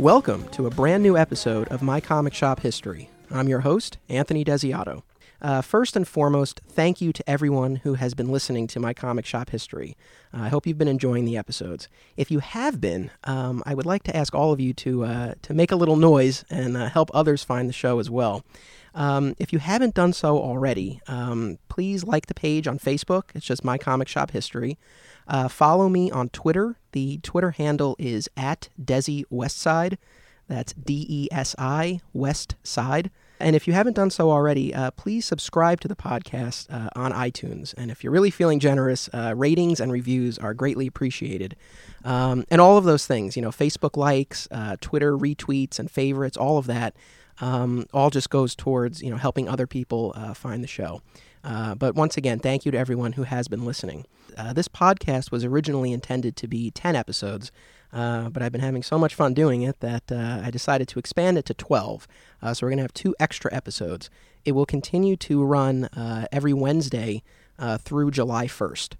Welcome to a brand new episode of My Comic Shop History. I'm your host, Anthony Desiato. Uh, first and foremost, thank you to everyone who has been listening to My Comic Shop History. Uh, I hope you've been enjoying the episodes. If you have been, um, I would like to ask all of you to uh, to make a little noise and uh, help others find the show as well. Um, if you haven't done so already, um, please like the page on Facebook. It's just My Comic Shop History. Uh, follow me on Twitter. The Twitter handle is at Desi Westside. That's D E S I West Side. And if you haven't done so already, uh, please subscribe to the podcast uh, on iTunes. And if you're really feeling generous, uh, ratings and reviews are greatly appreciated. Um, and all of those things, you know, Facebook likes, uh, Twitter retweets and favorites, all of that, um, all just goes towards you know helping other people uh, find the show. Uh, but once again, thank you to everyone who has been listening. This podcast was originally intended to be 10 episodes, uh, but I've been having so much fun doing it that uh, I decided to expand it to 12. Uh, so we're going to have two extra episodes. It will continue to run uh, every Wednesday uh, through July 1st.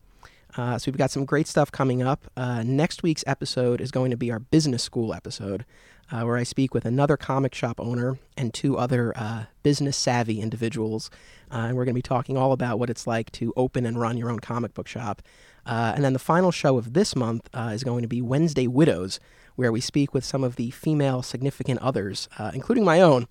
Uh, so we've got some great stuff coming up. Next week's episode is going to be our business school episode, where I speak with another comic shop owner and two other business savvy individuals. And we're going to be talking all about what it's like to open and run your own comic book shop. Uh, and then the final show of this month uh, is going to be Wednesday Widows, where we speak with some of the female significant others, uh, including my own.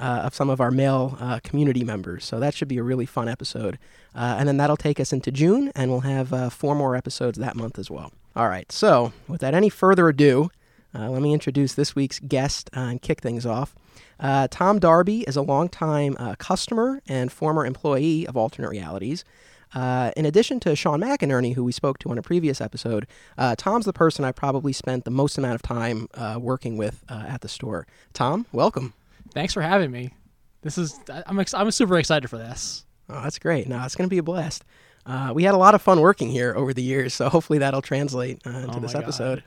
Uh, of some of our male uh, community members. So that should be a really fun episode. Uh, and then that'll take us into June, and we'll have four more episodes that month as well. All right, so without any further ado, let me introduce this week's guest and kick things off. Tom Darby is a longtime uh, customer and former employee of Alternate Realities. Uh, in addition to Sean McInerney, who we spoke to on a previous episode, uh, Tom's the person I probably spent the most amount of time uh, working with uh, at the store. Tom, welcome. Thanks for having me. This is I'm ex- I'm super excited for this. Oh, that's great. No, it's going to be a blast. Uh, we had a lot of fun working here over the years, so hopefully that'll translate uh, into Oh this episode.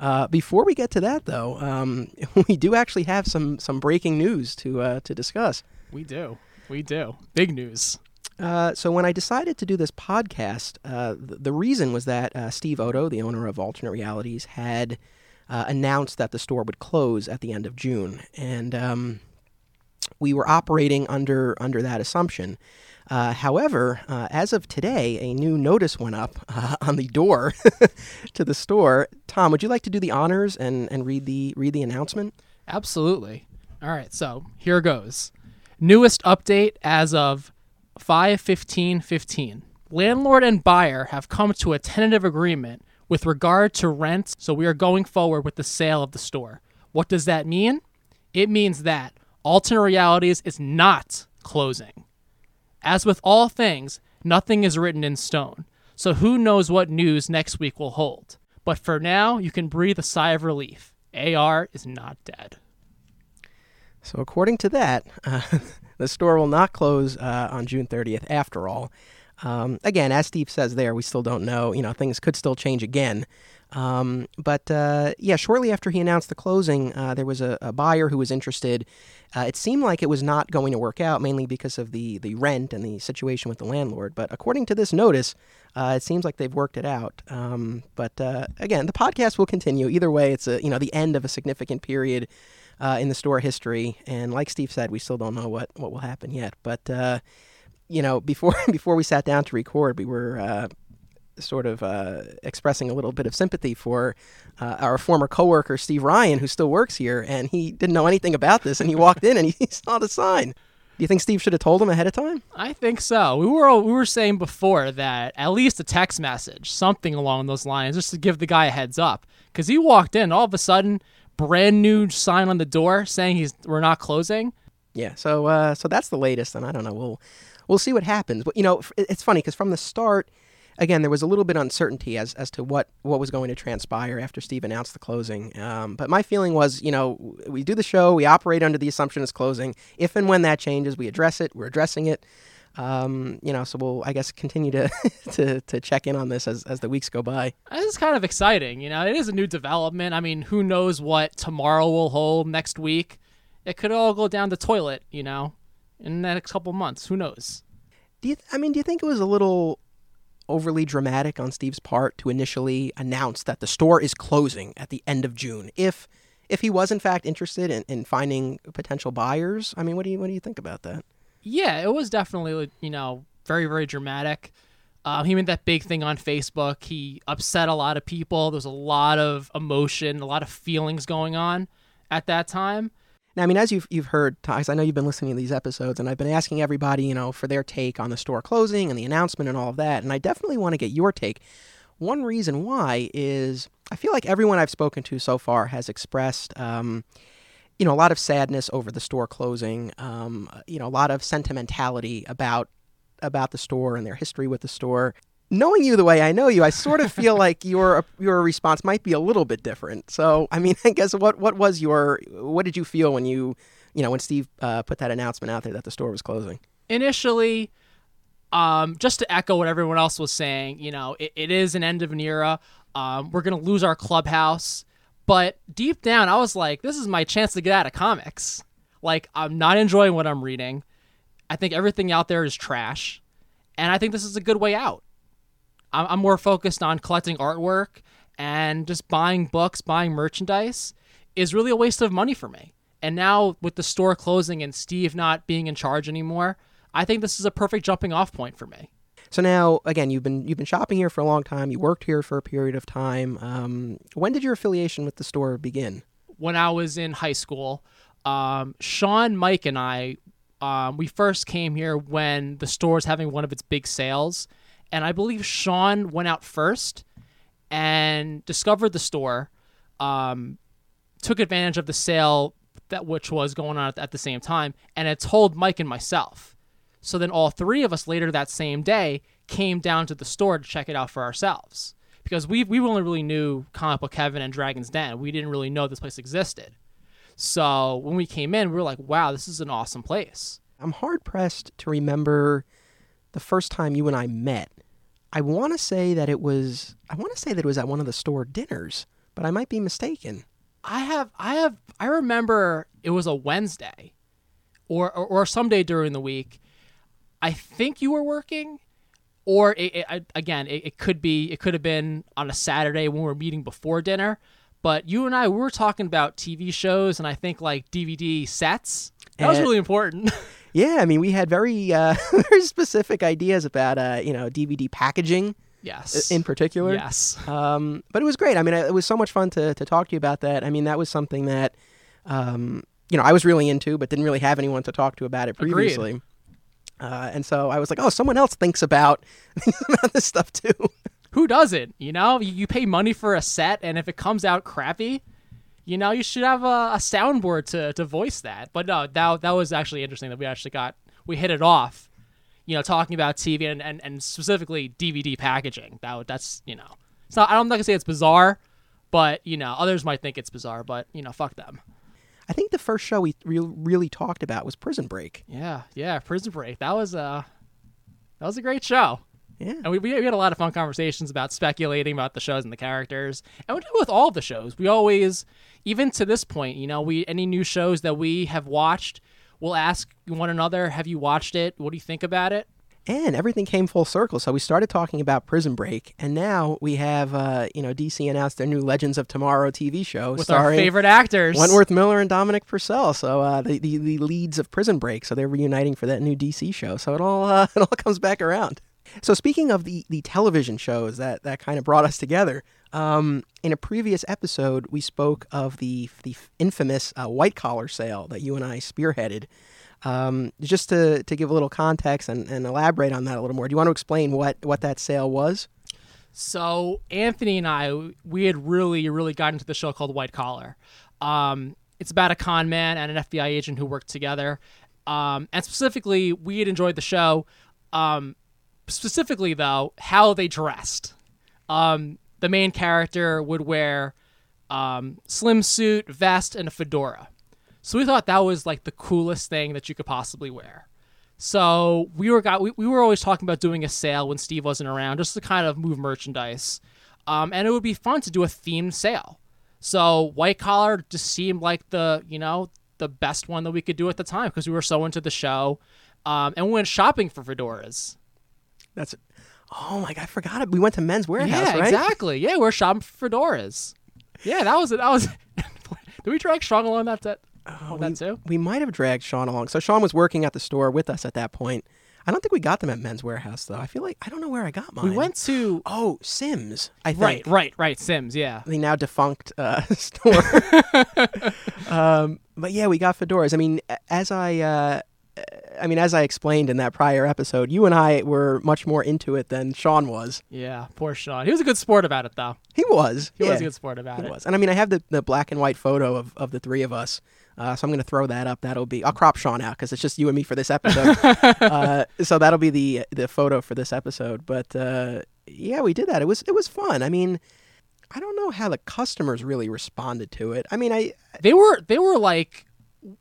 Uh, before we get to that, though, um, we do actually have some some breaking news to uh, to discuss. We do. We do. Big news. Uh, so when I decided to do this podcast, uh, th- the reason was that uh, Steve Odo, the owner of Alternate Realities, had uh, announced that the store would close at the end of June, and um, we were operating under under that assumption. Uh, however, uh, as of today, a new notice went up on the door to the store. Tom, would you like to do the honors and, and read the read the announcement? Absolutely. All right, so here goes. Newest update as of 5/15/15. Landlord and buyer have come to a tentative agreement with regard to rent, so we are going forward with the sale of the store. What does that mean? It means that Alternate Realities is not closing. As with all things, nothing is written in stone, so who knows what news next week will hold. But for now, you can breathe a sigh of relief. AR is not dead. So, according to that, uh, the store will not close uh, on June 30th after all. Um, again, as Steve says there, we still don't know. You know, things could still change again. Um, but uh, yeah, shortly after he announced the closing, uh, there was a, a buyer who was interested. Uh, it seemed like it was not going to work out, mainly because of the, the rent and the situation with the landlord. But according to this notice, uh, it seems like they've worked it out. Um, but uh, again, the podcast will continue. Either way, it's a you know the end of a significant period uh, in the store history. And like Steve said, we still don't know what, what will happen yet. But uh, you know, before before we sat down to record, we were uh, sort of uh, expressing a little bit of sympathy for uh, our former coworker Steve Ryan, who still works here, and he didn't know anything about this, and he walked in and he saw the sign. Do you think Steve should have told him ahead of time? I think so. We were we were saying before that at least a text message, something along those lines, just to give the guy a heads up, because he walked in all of a sudden, brand new sign on the door saying he's we're not closing. Yeah. So uh, so that's the latest, and I don't know. We'll we'll see what happens. But you know, it's funny because from the start, again, there was a little bit of uncertainty as as to what what was going to transpire after Steve announced the closing. Um, but my feeling was, you know, we do the show, we operate under the assumption it's closing. If and when that changes, we address it. We're addressing it. Um, you know, so we'll I guess continue to to, to check in on this as as the weeks go by. This is kind of exciting. You know, it is a new development. I mean, who knows what tomorrow will hold next week? It could all go down the toilet, you know, in the next couple months. Who knows? Do you? I mean, do you think it was a little overly dramatic on Steve's part to initially announce that the store is closing at the end of June? If if he was in fact interested in, in finding potential buyers, I mean, what do you what do you think about that? Yeah, it was definitely you know very very dramatic. Uh, he made that big thing on Facebook. He upset a lot of people. There's a lot of emotion, a lot of feelings going on at that time. Now, I mean, as you've you've heard, Tyus, I know you've been listening to these episodes, and I've been asking everybody, you know, for their take on the store closing and the announcement and all of that, and I definitely want to get your take. One reason why is I feel like everyone I've spoken to so far has expressed, um, you know, a lot of sadness over the store closing, um, you know, a lot of sentimentality about about the store and their history with the store knowing you the way I know you, I sort of feel like your your response might be a little bit different. So, I mean, I guess what what was your what did you feel when you you know when Steve uh, put that announcement out there that the store was closing? Initially, um, just to echo what everyone else was saying, you know, it, it is an end of an era. Um, we're gonna lose our clubhouse, but deep down, I was like, this is my chance to get out of comics. Like, I'm not enjoying what I'm reading. I think everything out there is trash, and I think this is a good way out. I'm, I'm more focused on collecting artwork and just buying books, buying merchandise is really a waste of money for me. And now with the store closing and Steve not being in charge anymore, I think this is a perfect jumping off point for me. So now, again, you've been you've been shopping here for a long time. You worked here for a period of time. Um, when did your affiliation with the store begin? When I was in high school, um, Sean, Mike, and I, um, we first came here when the store was having one of its big sales, and I believe Sean went out first and discovered the store, um, took advantage of the sale that which was going on at, at the same time, and it told Mike and myself. So then all three of us later that same day came down to the store to check it out for ourselves because we we only really knew Comic Book Heaven and Dragon's Den. We didn't really know this place existed. So when we came in, we were like, "Wow, this is an awesome place." I'm hard pressed to remember the first time you and I met. I want to say that it was I want to say that it was at one of the store dinners, but I might be mistaken. I have I have I remember it was a Wednesday or or, or someday during the week. I think you were working or it, it, again it, it could be it could have been on a Saturday when we were meeting before dinner. But you and I we were talking about TV shows and I think like DVD sets. That was And- really important. Yeah, I mean, we had very uh, very specific ideas about uh, you know DVD packaging yes. in particular. Yes. Um, but it was great. I mean, it was so much fun to, to talk to you about that. I mean, that was something that, um, you know, I was really into, but didn't really have anyone to talk to about it Agreed. Uh, and so I was like, oh, someone else thinks about, this stuff too. Who doesn't? You know, you, you pay money for a set, and if it comes out crappy, you know, you should have a, a soundboard to, to voice that. But no, that that was actually interesting that we actually got we hit it off. You know, talking about TV and, and, and specifically DVD packaging. That that's you know, it's not. I'm not gonna say it's bizarre, but you know, others might think it's bizarre. But you know, fuck them. I think the first show we re- really talked about was Prison Break. Yeah, yeah. Prison Break. That was a that was a great show. Yeah. And we, we had a lot of fun conversations about speculating about the shows and the characters. And we do with all the shows. We always, even to this point, you know, we any new shows that we have watched, we'll ask one another, "Have you watched it? What do you think about it?" And everything came full circle. So we started talking about Prison Break, and now we have, uh, you know, DC announced their new Legends of Tomorrow TV show With our favorite actors, Wentworth Miller and Dominic Purcell. So uh, the, the the leads of Prison Break. So they're reuniting for that new DC show. So it all uh, it all comes back around. So speaking of the the television shows that that kind of brought us together. Um, in a previous episode, we spoke of the the infamous uh, white collar sale that you and I spearheaded. Um, just to, to give a little context and, and elaborate on that a little more, do you want to explain what, what that sale was? So Anthony and I, we had really, really gotten into the show called White Collar. Um, it's about a con man and an FBI agent who work together. Um, and specifically, we had enjoyed the show. Um, specifically, though, how they dressed. Um, the main character would wear um, slim suit, vest, and a fedora. So we thought that was like the coolest thing that you could possibly wear. So we were got we, we were always talking about doing a sale when Steve wasn't around, just to kind of move merchandise. Um, and it would be fun to do a themed sale. So white collar just seemed like the you know the best one that we could do at the time because we were so into the show, um, and we went shopping for fedoras. That's Oh my god, I forgot it. We went to Men's Wearhouse, yeah, right? exactly. Yeah, we're shopping for fedoras. Yeah, that was it. That was. Did we drag Strong along that that, oh, that too? We might have dragged Sean along. So Sean was working at the store with us at that point. I don't think we got them at Men's Wearhouse though. I feel like I don't know where I got mine. We went to Oh, Syms. I think. right, right, right. Syms. Yeah. the now defunct uh, store. um, but yeah, we got fedoras. I mean, as I, uh, I mean, as I explained in that prior episode, you and I were much more into it than Sean was. Yeah. Poor Sean. He was a good sport about it though. He was. He yeah, was a good sport about He it. was. And I mean, I have the, the black and white photo of, of the three of us. Uh, so I'm going to throw that up. That'll be. I'll crop Sean out because it's just you and me for this episode. uh, so that'll be the the photo for this episode. But uh, yeah, we did that. It was it was fun. I mean, I don't know how the customers really responded to it. I mean, I They were they were like,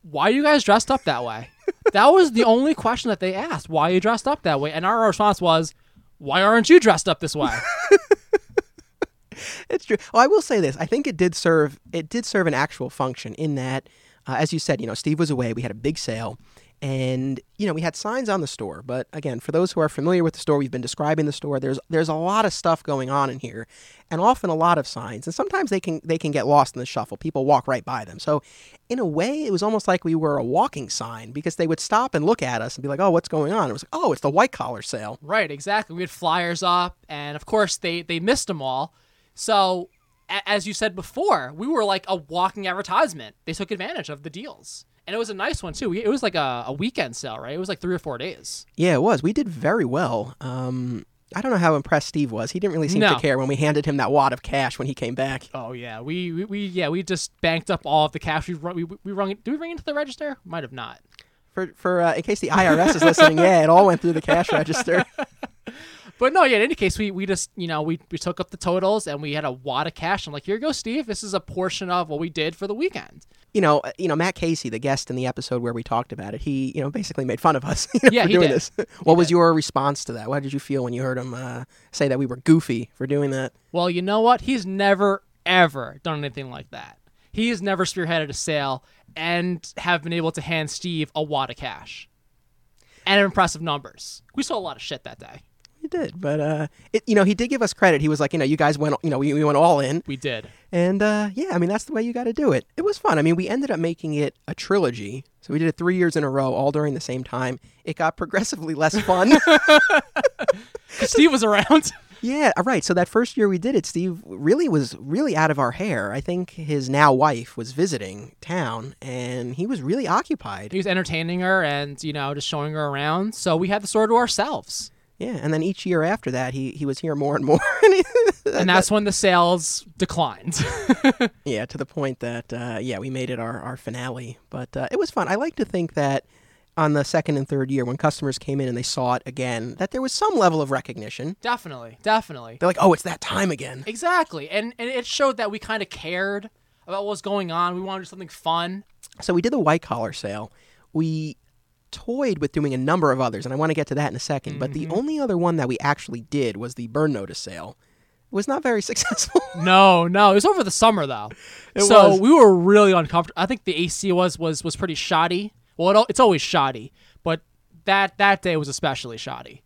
"Why are you guys dressed up that way?" that was the only question that they asked. Why are you dressed up that way? And our response was, "Why aren't you dressed up this way?" It's true. Well, I will say this. I think it did serve it did serve an actual function in that, uh, as you said, you know, Steve was away. We had a big sale, and you know, we had signs on the store. But again, for those who are familiar with the store, we've been describing the store. There's there's a lot of stuff going on in here, and often a lot of signs. And sometimes they can they can get lost in the shuffle. People walk right by them. So, in a way, it was almost like we were a walking sign because they would stop and look at us and be like, "Oh, what's going on?" It was like, "Oh, it's the white collar sale." right, exactly. We had flyers up, and of course they they missed them all. So, as you said before, we were like a walking advertisement. They took advantage of the deals, and it was a nice one too. We- It was like a, a weekend sale, right? It was like three or four days. Yeah, it was. We did very well. Um, I don't know how impressed Steve was. He didn't really seem No. to care when we handed him that wad of cash when he came back. Oh yeah, we, we, we yeah we just banked up all of the cash. We we we rung. Did we ring into the register? Might have not. For for uh, in case the IRS is listening, yeah, it all went through the cash register. But no, yeah. In any case, we, we just you know we, we took up the totals and we had a wad of cash. I'm like, here you go, Steve. This is a portion of what we did for the weekend. You know, uh, you know Matt Casey, the guest in the episode where we talked about it. He, you know, basically made fun of us you know, Yeah, for he doing did. this. what was your response to that? What did you feel when you heard him uh, say that we were goofy for doing that? Well, you know what? He's never ever done anything like that. He has never spearheaded a sale and have been able to hand Steve a wad of cash and impressive numbers. We saw a lot of shit that day. Did, but uh, it, you know, he did give us credit. He was like, you know, you guys went, you know, we, we went all in. We did. And uh, yeah, I mean that's the way you got to do it. It was fun. I mean, we ended up making it a trilogy, so we did it three years in a row, all during the same time. It got progressively less fun. Steve was around. yeah, uh, right. So that first year we did it, Steve really was really out of our hair. I think his now wife was visiting town, and he was really occupied. he was entertaining her and you know just showing her around. So we had the store to ourselves. Yeah, and then each year after that, he he was here more and more. and that's when the sales declined. Yeah, to the point that uh, yeah, we made it our our finale. But uh, it was fun. I like to think that on the second and third year, when customers came in and they saw it again, that there was some level of recognition. definitely, definitely, They're like, "Oh, it's that time again." exactly, and and it showed that we kind of cared about what was going on. We wanted something fun. So we did the white collar sale. We toyed with doing a number of others, and I want to get to that in a 2nd But the only other one that we actually did was the burn notice sale. It was not very successful. No, no, it was over the summer though. It so was. we were really uncomfortable. I think the AC was was was pretty shoddy. Well, it, it's always shoddy, but that that day was especially shoddy.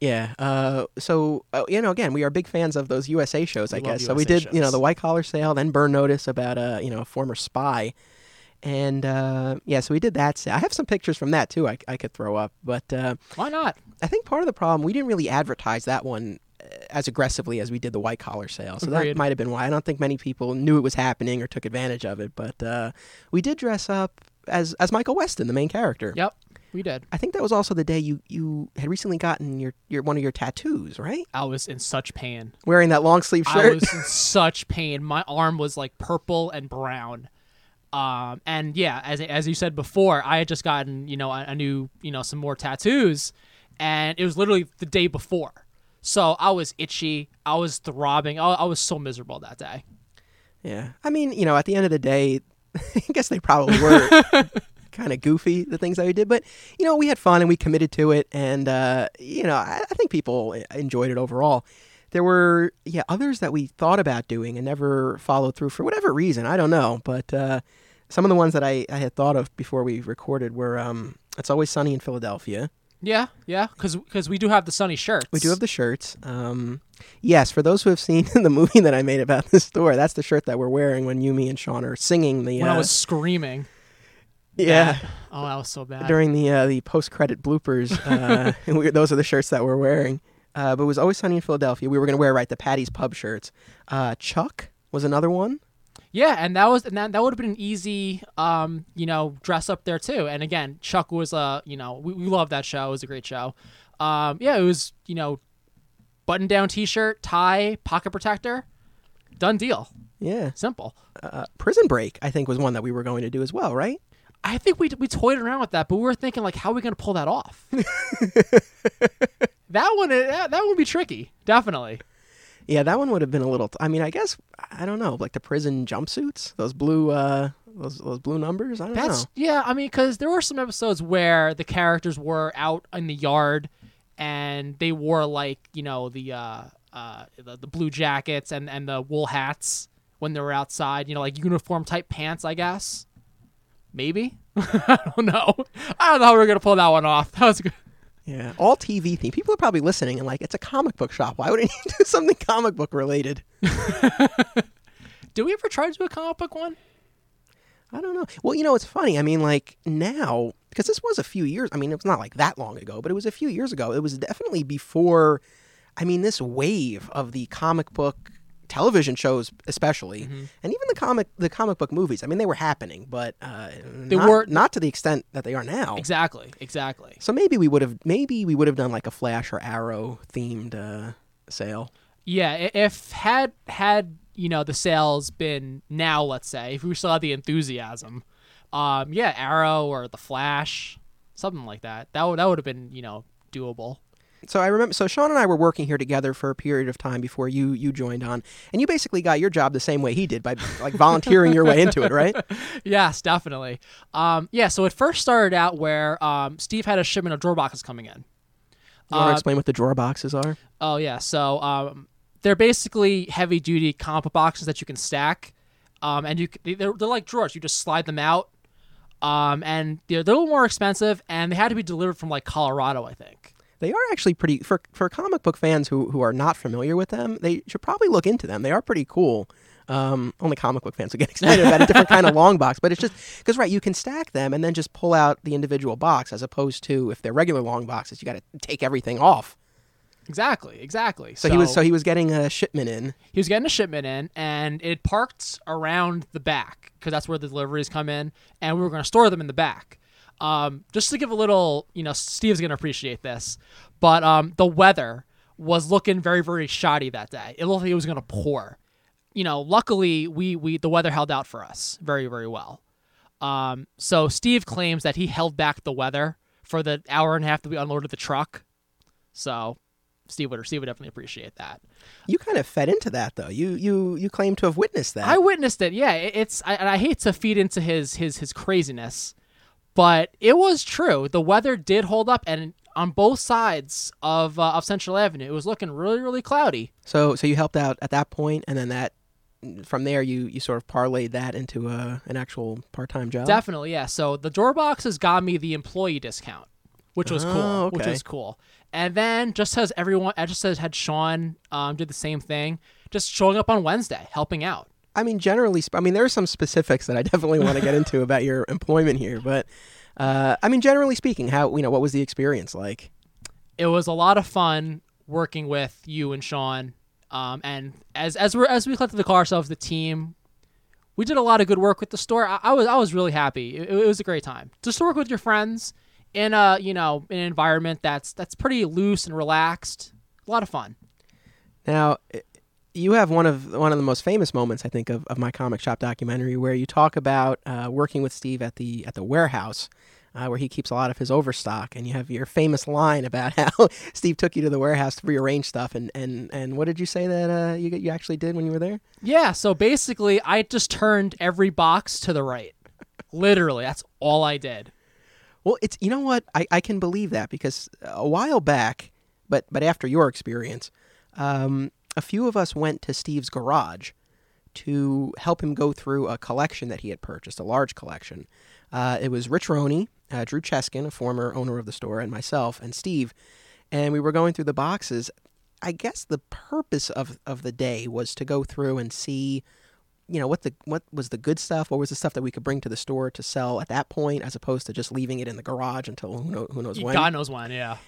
yeah. Uh, so uh, you know, again, we are big fans of those USA shows. I love guess so. We USA did, you know, the white collar sale, then burn notice about a you know a former spy, and uh, yeah, so we did that sale. I have some pictures from that too. I, I could throw up, but uh, Why not? I think part of the problem we didn't really advertise that one uh, as aggressively as we did the white collar sale. So that might have been why. I don't think many people knew it was happening or took advantage of it. But uh, we did dress up as as Michael Weston, the main character. Yep, we did. I think that was also the day you you had recently gotten your your one of your tattoos, right? I was in such pain. Wearing that long sleeve shirt. I was in such pain. My arm was like purple and brown. Um, and yeah, as as you said before, I had just gotten you know a, a new you know some more tattoos, and it was literally the day before. So I was itchy. I was throbbing. I, I was so miserable that day. yeah. I mean, you know, at the end of the day, I guess they probably were kind of goofy the things that we did, but you know we had fun and we committed to it, and uh, you know I, I think people enjoyed it overall. There were yeah others that we thought about doing and never followed through for whatever reason. I don't know, but uh, some of the ones that I, I had thought of before we recorded were um, "It's Always Sunny in Philadelphia." Yeah, yeah, because we do have the sunny shirts. We do have the shirts. Um, yes, for those who have seen the movie that I made about this store, that's the shirt that we're wearing when Yumi and Sean are singing the. when I uh, was screaming. yeah. Oh, that was so bad. during the uh, the post credit bloopers. Uh, we, those are the shirts that we're wearing. Uh, but it was always sunny in Philadelphia. We were going to wear right the Paddy's Pub shirts. Uh, Chuck was another one. Yeah, and that was and that, that would have been an easy, um, you know, dress up there too. And again, Chuck was a, you know, we, we love that show. It was a great show. Um, yeah, it was, you know, button down T-shirt, tie, pocket protector, done deal. Yeah. Simple. Uh, Prison Break, I think, was one that we were going to do as well, right? I think we we toyed around with that, but we were thinking like, how are we going to pull that off? that one, uh, that, that would be tricky, definitely. Yeah, that one would have been a little. T- I mean, I guess I don't know, like the prison jumpsuits, those blue, uh, those those blue numbers. I don't That's know. yeah. I mean, because there were some episodes where the characters were out in the yard and they wore like you know the uh, uh, the, the blue jackets and and the wool hats when they were outside. You know, like uniform type pants. I guess maybe. I don't know. I don't know how we're gonna pull that one off. That was good. Yeah, all TV theme. People are probably listening and like, it's a comic book shop. Why wouldn't you do something comic book related? Did we ever try to do a comic book one? I don't know. Well, you know, it's funny. I mean, like now, because this was a few years. I mean, it was not like that long ago, but it was a few years ago. It was definitely before. I mean, this wave of the comic book television shows, especially, Mm-hmm. and even the comic the comic book movies. I mean, they were happening, but uh, They not, weren't- to the extent that they are now. Exactly. Exactly. So maybe we would have maybe we would have done like a Flash or Arrow themed uh, sale. Yeah, if had had you know the sales been now, let's say, if we still had the enthusiasm, um, yeah, Arrow or the Flash, something like that, that would that would have been you know doable. So I remember. So Sean and I were working here together for a period of time before you you joined on, and you basically got your job the same way he did by like volunteering your way into it, right? Yes, definitely. Um, yeah, so it first started out where um, Steve had a shipment of drawer boxes coming in. You want to Uh, explain what the drawer boxes are? Oh yeah, so um, they're basically heavy duty comic boxes that you can stack, um, and you they're, they're like drawers. You just slide them out, um, and they're, they're a little more expensive, and they had to be delivered from like Colorado, I think. They are actually pretty for for comic book fans who who are not familiar with them. They should probably look into them. They are pretty cool. Um, only comic book fans will get excited about a different kind of long box, but it's just because right, you can stack them and then just pull out the individual box, as opposed to if they're regular long boxes, you got to take everything off. Exactly, exactly. So, he was so he was getting a shipment in. he was getting a shipment in, and it parked around the back because that's where the deliveries come in, and we were going to store them in the back. Um, just to give a little, you know, Steve's going to appreciate this, but um, the weather was looking very, very shoddy that day. It looked like it was going to pour. You know, luckily we we the weather held out for us very, very well. Um, so Steve claims that he held back the weather for the hour and a half that we unloaded the truck. So Steve would Steve would definitely appreciate that. You kind of fed into that though. You you you claim to have witnessed that. I witnessed it. Yeah, it- it's I, and I hate to feed into his his his craziness, but it was true. The weather did hold up, and on both sides of uh, of Central Avenue, it was looking really really cloudy. so so you helped out at that point, and then that from there you you sort of parlayed that into a an actual part time job. Definitely, yeah. So the door boxes got me the employee discount, which was cool. Oh, Which was cool. And then just as everyone, I just as had Sean um, did the same thing, just showing up on Wednesday, helping out. I mean, generally, I mean, there are some specifics that I definitely want to get into about your employment here, but uh, I mean, generally speaking, how you know what was the experience like? it was a lot of fun working with you and Sean. Um, and as as we as we collectively call ourselves the team, we did a lot of good work with the store. I, I was I was really happy. It, it was a great time just to work with your friends in a you know an environment that's that's pretty loose and relaxed. A lot of fun. Now, you have one of one of the most famous moments, I think, of, of my comic shop documentary, where you talk about uh, working with Steve at the at the warehouse, uh, where he keeps a lot of his overstock, and you have your famous line about how Steve took you to the warehouse to rearrange stuff, and and, and what did you say that uh, you you actually did when you were there? Yeah. So basically, I just turned every box to the right. Literally, that's all I did. Well, it's you know what I, I can believe that because a while back, but but after your experience, um, a few of us went to Steve's garage to help him go through a collection that he had purchased, a large collection. Uh, it was Rich Roney, uh, Drew Cheskin, a former owner of the store, and myself and Steve, and we were going through the boxes. I guess the purpose of of the day was to go through and see you know what the what was the good stuff what was the stuff that we could bring to the store to sell at that point as opposed to just leaving it in the garage until who, know, who knows when God knows when, yeah.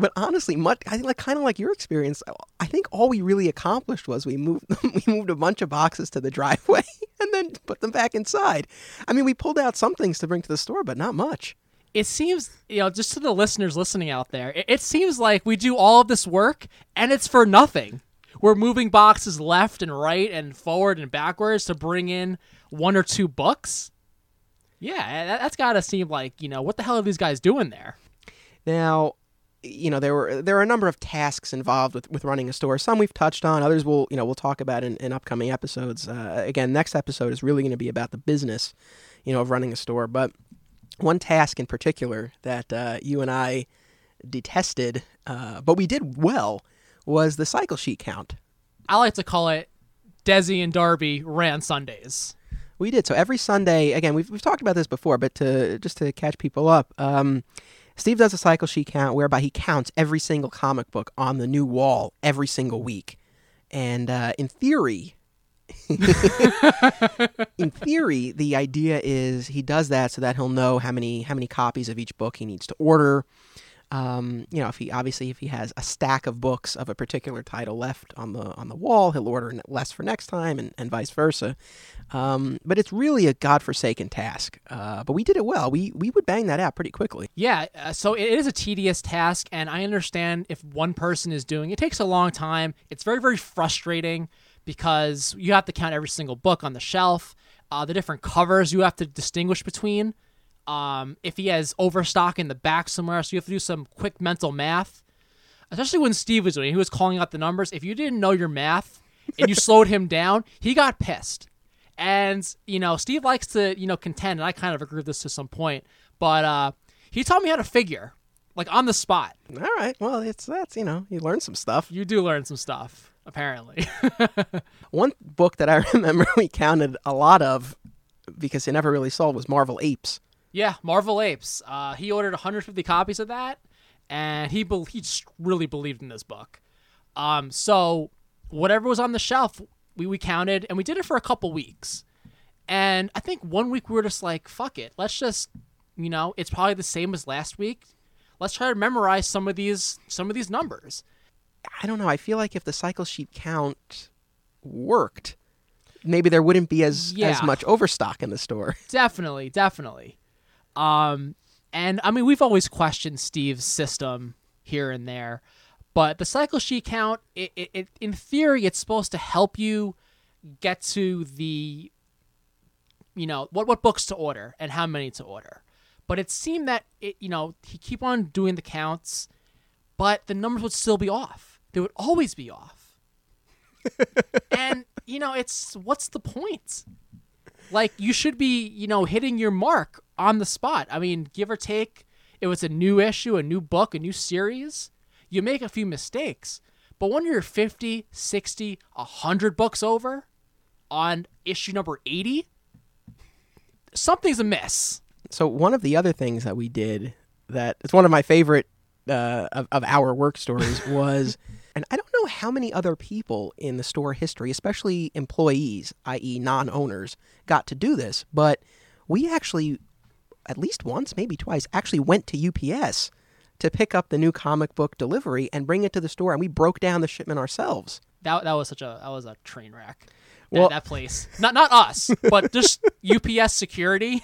But honestly much i think like kind of like your experience uh, i think all we really accomplished was we moved we moved a bunch of boxes to the driveway and then put them back inside i mean we pulled out some things to bring to the store but not much It seems, you know, just to the listeners listening out there, it, it seems like we do all of this work and it's for nothing. We're moving boxes left and right and forward and backwards to bring in one or two books. Yeah, that, that's got to seem like, you know, what the hell are these guys doing there? Now, you know there were there are a number of tasks involved with, with running a store. Some we've touched on, others we'll you know we'll talk about in, in upcoming episodes. Uh, again, next episode is really going to be about the business, you know, of running a store. But one task in particular that uh, you and I detested, uh, but we did well, was the cycle sheet count. I like to call it Desi and Darby ran Sundays. We did. So every Sunday, again, we've, we've talked about this before, but to just to catch people up, um, Steve does a cycle sheet count whereby he counts every single comic book on the new wall every single week. And uh, in theory, in theory, the idea is he does that so that he'll know how many how many copies of each book he needs to order. Um, you know, if he obviously if he has a stack of books of a particular title left on the on the wall, he'll order less for next time, and, and vice versa. Um, but it's really a godforsaken task. Uh, but we did it well. We we would bang that out pretty quickly. Yeah, uh, so it is a tedious task, and I understand if one person is doing it, takes a long time. It's very, very frustrating because you have to count every single book on the shelf, uh, the different covers you have to distinguish between. Um, if he has overstock in the back somewhere, so you have to do some quick mental math. Especially when Steve was doing it, he was calling out the numbers. If you didn't know your math and you slowed him down, he got pissed. And, you know, Steve likes to, you know, contend, and I kind of agree with this to some point, but uh, he taught me how to figure, like on the spot. All right. Well, it's that's you know you learn some stuff. You do learn some stuff, apparently. One book that I remember we counted a lot of because it never really sold was Marvel Apes. Yeah, Marvel Apes. Uh, he ordered 150 copies of that, and he bel he really believed in this book. Um, so whatever was on the shelf, we, we counted, and we did it for a couple weeks. And I think one week we were just like, fuck it. Let's just, you know, it's probably the same as last week. Let's try to memorize some of these some of these numbers. I don't know. I feel like if the cycle sheet count worked, maybe there wouldn't be as as much overstock in the store. Definitely, definitely. Um, and I mean, we've always questioned Steve's system here and there, but the cycle sheet count, it, it, it in theory, it's supposed to help you get to the, you know, what what books to order and how many to order. But it seemed that it, you know, he keep on doing the counts, but the numbers would still be off. They would always be off. and you know, it's what's the point? like you should be you know hitting your mark on the spot i mean give or take it was a new issue a new book a new series you make a few mistakes but when you're 50 60 100 books over on issue number 80 something's amiss So one of the other things that we did that it's one of my favorite uh, of, of our work stories was, and I don't know how many other people in the store history, especially employees, i.e., non-owners, got to do this, but we actually, at least once, maybe twice, actually went to UPS to pick up the new comic book delivery and bring it to the store, and we broke down the shipment ourselves. that, that was such a that was a train wreck that, Well- that place not not us but just ups security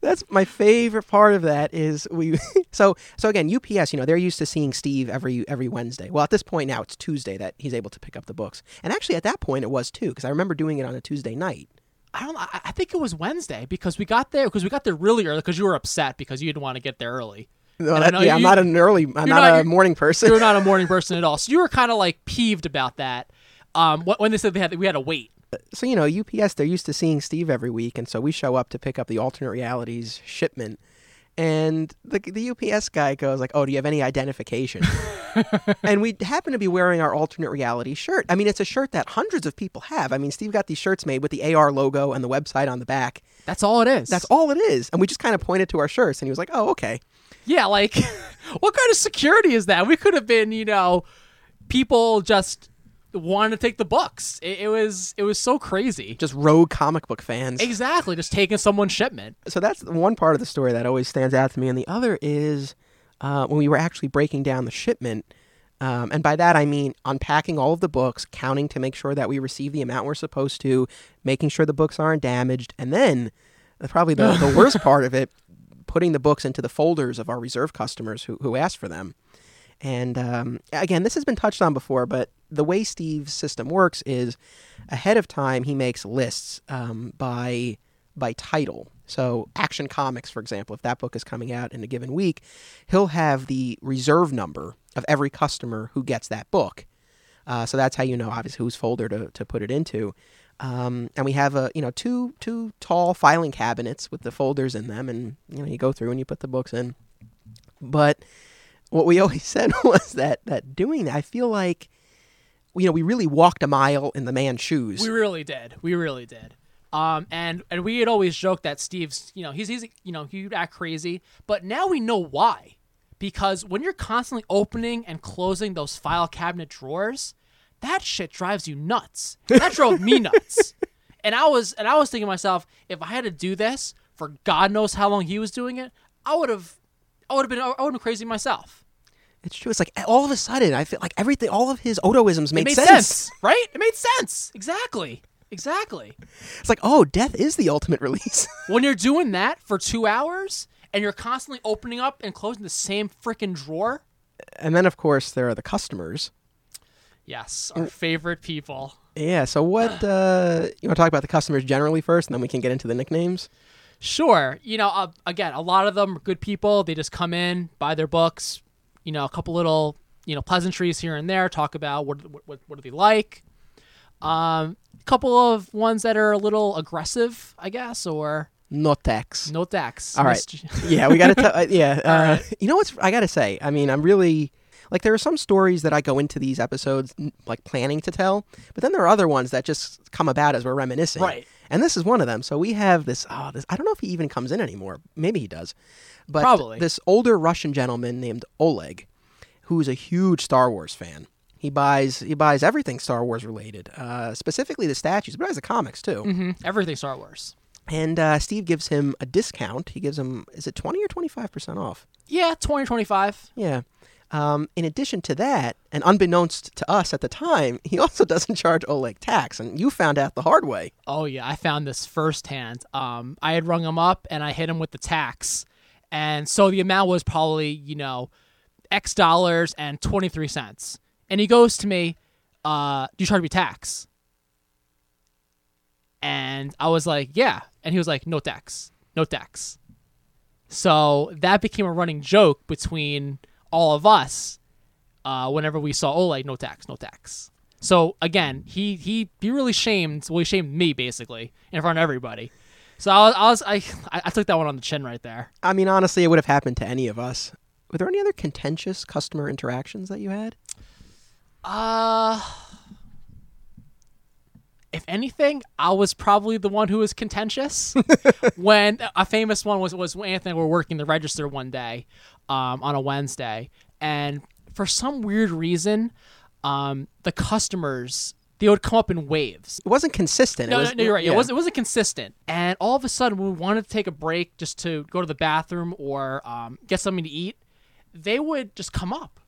That's my favorite part of that is we so so again UPS you know they're used to seeing Steve every every Wednesday. Well, at this point now it's Tuesday that he's able to pick up the books. And actually at that point it was too because I remember doing it on a Tuesday night. I don't. I think it was Wednesday because we got there because we got there really early because you were upset because you didn't want to get there early. No, that- yeah, I'm not an early I'm not, not- a morning person. You're not a morning person at all, so you were kind of like peeved about that. Um, when they said they had we had to wait So, you know, UPS, they're used to seeing Steve every week. And so we show up to pick up the alternate realities shipment. And the, the UPS guy goes like, "Oh, do you have any identification?" and we happen to be wearing our alternate reality shirt. I mean, it's a shirt that hundreds of people have. I mean, Steve got these shirts made with the AR logo and the website on the back. That's all it is. That's all it is. And we just kind of pointed to our shirts, and he was like, "Oh, okay." Yeah, like what kind of security is that? We could have been, you know, people just wanting to take the books. It, it was it was so crazy. Just rogue comic book fans. Exactly, just taking someone's shipment. so that's one part of the story that always stands out to me, and the other is uh, when we were actually breaking down the shipment. Um, and by that I mean unpacking all of the books, counting to make sure that we receive the amount we're supposed to, making sure the books aren't damaged, and then uh, probably the, the worst part of it, putting the books into the folders of our reserve customers who, who asked for them. And um, again, this has been touched on before, but the way Steve's system works is ahead of time he makes lists um, by by title. So Action Comics, for example, if that book is coming out in a given week, he'll have the reserve number of every customer who gets that book. Uh, so that's how you know, obviously, whose folder to, to put it into. Um, and we have a you know two two tall filing cabinets with the folders in them, and you know you go through and you put the books in. But what we always said was that that doing that, I feel like you know we really walked a mile in the man's shoes. We really did. We really did. Um, and and we had always joked that Steve's, you know, he's he's you know he'd act crazy, but now we know why. Because when you're constantly opening and closing those file cabinet drawers, that shit drives you nuts. That drove me nuts. And I was and I was thinking to myself, if I had to do this for God knows how long he was doing it, I would have, I would have been, I would have been crazy myself. It's true. It's like all of a sudden I feel like everything, all of his Odoisms made, made sense. sense, right? It made sense. Exactly. Exactly. It's like oh, death is the ultimate release. when you're doing that for two hours and you're constantly opening up and closing the same freaking drawer. and then of course there are the customers. Yes, our favorite people. Yeah. So what uh, you want to talk about the customers generally first, and then we can get into the nicknames. Sure, you know, uh, again, a lot of them are good people. They just come in, buy their books, you know, a couple little, you know, pleasantries here and there, talk about what what, what do they like. Um, a couple of ones that are a little aggressive, I guess, or Notex. no tax. All right. yeah, we got to tell. Uh, yeah, uh, you know what's? I got to say. I mean, I'm really like there are some stories that I go into these episodes like planning to tell, but then there are other ones that just come about as we're reminiscing. Right. And this is one of them. So we have this. Oh, this. I don't know if he even comes in anymore. Maybe he does. But Probably. this older Russian gentleman named Oleg, who's a huge Star Wars fan. He buys he buys everything Star Wars related, uh, specifically the statues, but he buys the comics too. hmm Everything Star Wars. And uh, Steve gives him a discount. He gives him is it twenty or twenty five percent off? Yeah, 2025. Yeah. Um, in addition to that, and unbeknownst to us at the time, he also doesn't charge Oleg tax, and you found out the hard way. Oh yeah, I found this firsthand. Um, I had rung him up and I hit him with the tax, and so the amount was probably you know, X dollars and twenty three cents. And he goes to me, uh, "Do you charge me tax?" And I was like, "Yeah," and he was like, "No tax, no tax." So that became a running joke between all of us uh, whenever we saw Oleg, no tax, no tax. So again, he he he really shamed. Well, he shamed me basically in front of everybody. So I was I was, I, I took that one on the chin right there. I mean, honestly, it would have happened to any of us. Were there any other contentious customer interactions that you had? Uh if anything, I was probably the one who was contentious. when a famous one was was when Anthony were working the register one day, um, on a Wednesday, and for some weird reason, um, the customers they would come up in waves. It wasn't consistent. No, it no, was, no, you're right. yeah. It wasn't. It wasn't consistent. And all of a sudden, when we wanted to take a break just to go to the bathroom or um, get something to eat, they would just come up.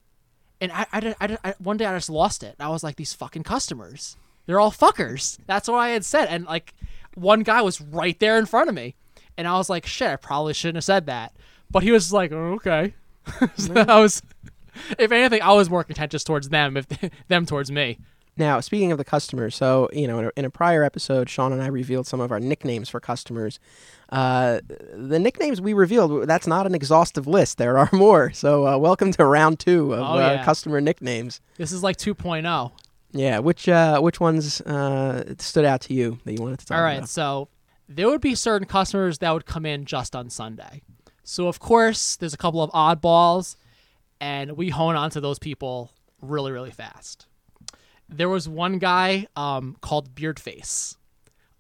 And I, I, I, I, one day I just lost it. I was like, these fucking customers, they're all fuckers. That's what I had said. And like, one guy was right there in front of me, and I was like, shit, I probably shouldn't have said that. But he was like, oh, okay. so I was, if anything, I was more contentious towards them, if them towards me. Now, speaking of the customers, so you know, in a, in a prior episode, Sean and I revealed some of our nicknames for customers. Uh, the nicknames we revealed, that's not an exhaustive list. There are more. So, uh, welcome to round two of Oh, uh, customer nicknames. This is like oh. 2.0. Yeah, which uh, which ones uh, stood out to you that you wanted to talk about? All right, about? so there would be certain customers that would come in just on Sunday. So of course, there's a couple of oddballs, and we hone on to those people really, really fast. There was one guy um, called Beardface,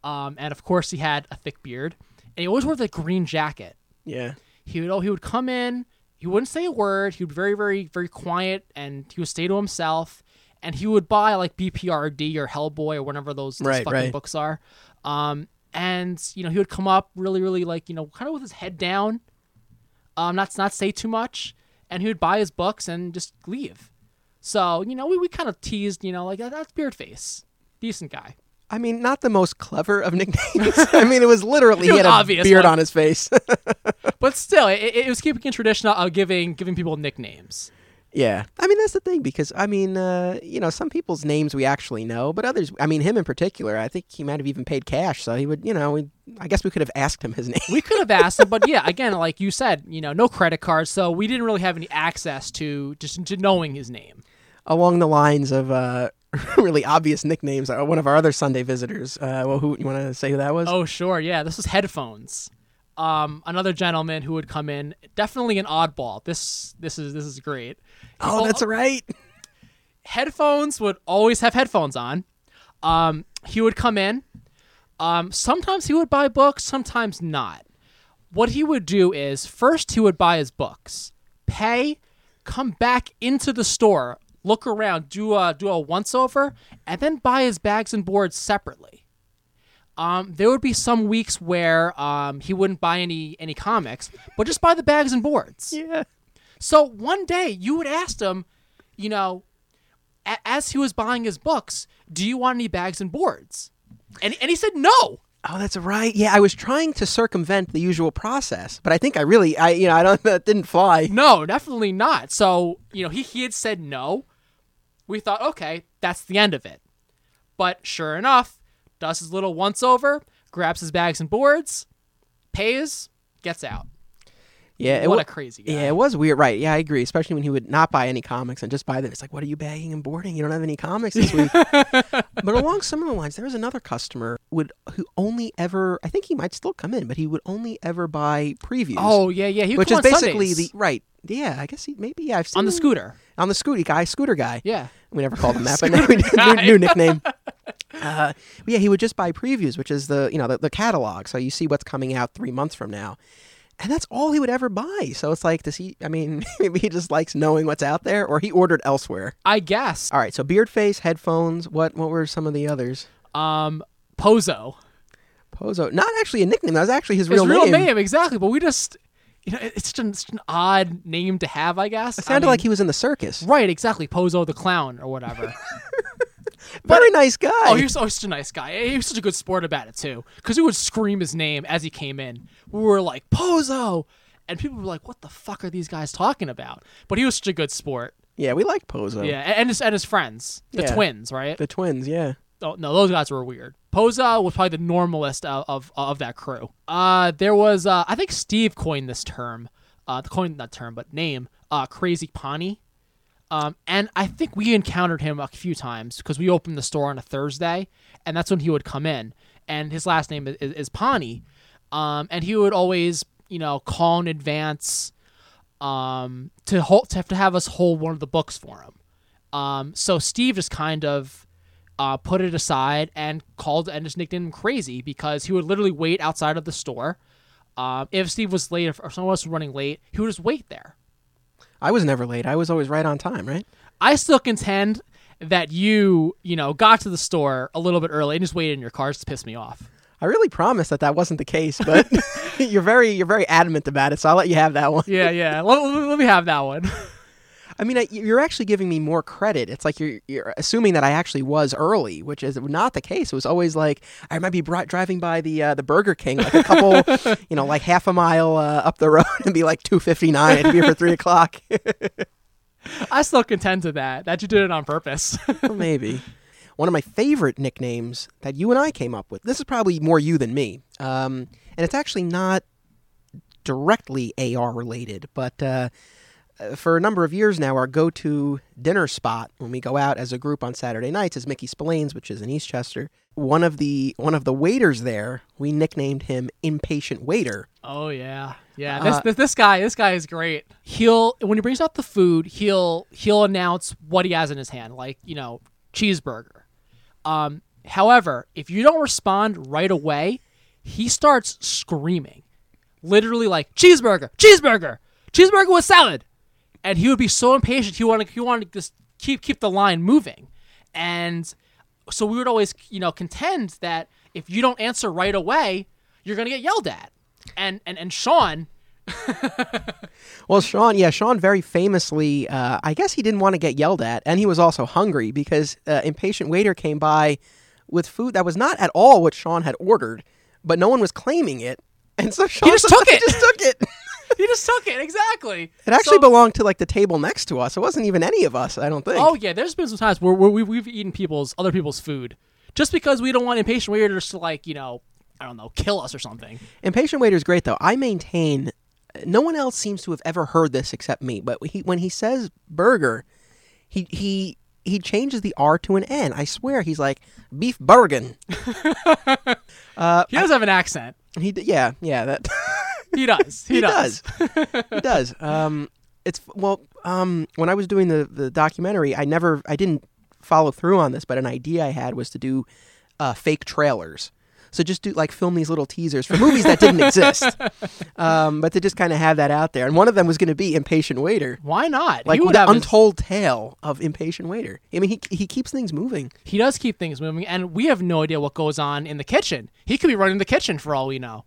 um, and of course he had a thick beard, and he always wore the green jacket. Yeah. He would oh, he would come in, he wouldn't say a word. He would be very, very, very quiet, and he would stay to himself. And he would buy like BPRD or Hellboy or whatever those, those Right, fucking right. books are. Um, and you know he would come up really, really like you know kind of with his head down, um, not not say too much, and he would buy his books and just leave. So you know we, we kind of teased you know like "Oh, that's Beardface, decent guy. I mean, not the most clever of nicknames. I mean, it was literally It he was had a beard like- on his face. But still, it, it was keeping in tradition of giving giving people nicknames. Yeah. I mean, that's the thing because I mean, uh, you know, some people's names we actually know, but others. I mean, him in particular, I think he might have even paid cash, so he would. You know, we, I guess we could have asked him his name. We could have asked him, but yeah, again, like you said, you know, no credit cards, so we didn't really have any access to just to knowing his name. along the lines of uh, really obvious nicknames. Uh, one of our other Sunday visitors. Uh, well, who you want to say who that was? Oh, sure, yeah, this was headphones. Um, another gentleman who would come in, definitely an oddball. This this is this is great. Oh, that's right. headphones would always have headphones on. Um, he would come in. Um, sometimes he would buy books, sometimes not. What he would do is first he would buy his books, pay, come back into the store, look around, do a do a once over, and then buy his bags and boards separately. Um, there would be some weeks where um, he wouldn't buy any any comics, but just buy the bags and boards. Yeah. So one day you would ask him, you know, a- as he was buying his books, do you want any bags and boards? And, and he said no. Oh, that's right. Yeah, I was trying to circumvent the usual process, but I think I really, I you know, I don't. That didn't fly. No, definitely not. So, you know, he, he had said no. We thought, okay, that's the end of it. But sure enough, does his little once over, grabs his bags and boards, pays, gets out. Yeah, it what wa- a crazy guy. Yeah, it was weird. Right. Yeah, I agree. Especially when he would not buy any comics and just buy them. It's like, what are you bagging and boarding? You don't have any comics this week. but along similar lines, there was another customer would who only ever. I think he might still come in, but he would only ever buy previews. Oh, yeah, yeah. He would which is basically Sundays the right. Yeah, I guess he maybe. Yeah, I've seen on the scooter. on the scooty guy, scooter guy. Yeah. We never called him that, but now we did, new, new nickname. Uh, yeah, he would just buy previews, which is the you know the, the catalog. So you see what's coming out three months from now, and that's all he would ever buy. So it's like, does he? I mean, maybe he just likes knowing what's out there, or he ordered elsewhere. I guess. All right, so beard face, headphones. What what were some of the others? Um, Pozo. Pozo, not actually a nickname. That was actually his His real, real name. name, exactly. But we just, you know, it's just an, it's just an odd name to have, I guess. It sounded like he was in the circus. right, exactly. Pozo the clown or whatever. Very nice guy. oh, he was, oh, he's such a nice guy. He was such a good sport about it too, because he would scream his name as he came in. We were like Pozo, and people were like, "What the fuck are these guys talking about?" But he was such a good sport. yeah, we liked Pozo. Yeah, and, his and his friends, the Yeah. twins, right? the twins. Yeah. Oh, no, those guys were weird. Pozo was probably the normalest of of, of that crew. Uh, there was uh, I think Steve coined this term, uh, coined that term, but name, uh, Crazy Pawnee. Um, and I think we encountered him a few times because we opened the store on a Thursday, and that's when he would come in. And his last name is, is, Pawnee, um, and he would always, you know, call in advance, um, to hold to have to have us hold one of the books for him. Um, so Steve just kind of uh, put it aside and called and just nicknamed him crazy because he would literally wait outside of the store. Um, if Steve was late or someone else was running late, he would just wait there. I was never late. I was always right on time, right? I still contend that you, you know, got to the store a little bit early and just waited in your cars to piss me off. I really promised that that wasn't the case, but you're very you're very adamant about it, so I'll let you have that one. Yeah, yeah. let, let- let me have that one. I mean, I, you're actually giving me more credit. It's like you're you're assuming that I actually was early, which is not the case. It was always like I might be bri- driving by the uh, the Burger King like a couple, you know, like half a mile uh, up the road and be like two fifty nine. It'd be for three o'clock. I still contend to that, that you did it on purpose. Or maybe. One of my favorite nicknames that you and I came up with. This is probably more you than me, um, and it's actually not directly AR related, but uh, for a number of years now, our go-to dinner spot when we go out as a group on Saturday nights is Mickey Spillane's, which is in Eastchester. One of the one of the waiters there, we nicknamed him Impatient Waiter. Oh yeah, yeah. This, Uh, this this guy this guy is great. He'll when he brings out the food, he'll he'll announce what he has in his hand, like you know cheeseburger. Um, however, if you don't respond right away, he starts screaming, literally like cheeseburger, cheeseburger, cheeseburger with salad, and he would be so impatient. He wanted he wanted to just keep keep the line moving, and so we would always you know contend that if you don't answer right away, you're gonna get yelled at. And and and Sean, Well, Sean, yeah, Sean very famously, uh, I guess he didn't want to get yelled at, and he was also hungry because uh, Impatient Waiter came by with food that was not at all what Sean had ordered, but no one was claiming it, and so Sean just took it. just took it. He just took it exactly. It actually So- belonged to like the table next to us. It wasn't even any of us. I don't think. Oh yeah, there's been some times where, where we've, we've eaten people's other people's food just because we don't want impatient waiters to like you know I don't know kill us or something. Impatient Waiter is great though. I maintain no one else seems to have ever heard this except me. But he, when he says burger, he he he changes the R to an N. I swear he's like beef burgan. Uh, he does have an accent. He yeah yeah that He does. He, he does. does he does. Um, it's well um when I was doing the the documentary, I never I didn't follow through on this, but an idea I had was to do uh, fake trailers. So just do like film these little teasers for movies that didn't exist, um, but to just kind of have that out there. And one of them was going to be Impatient Waiter, Why not? like the have his- untold tale of Impatient Waiter. I mean, he he keeps things moving. he does keep things moving, and we have no idea what goes on in the kitchen. He could be running the kitchen for all we know.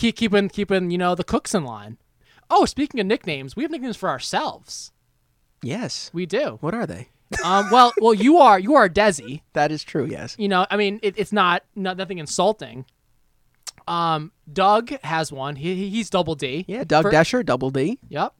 Keep keeping keeping you know the cooks in line. Oh, speaking of nicknames, we have nicknames for ourselves. Yes. We do. What are they? Um, well, well, you are you are Desi. That is true. Yes. You know, I mean, it, it's not, not nothing insulting. Um, Doug has one. He, he- he's double D. Yeah. Doug For- Desher, Double D. Yep.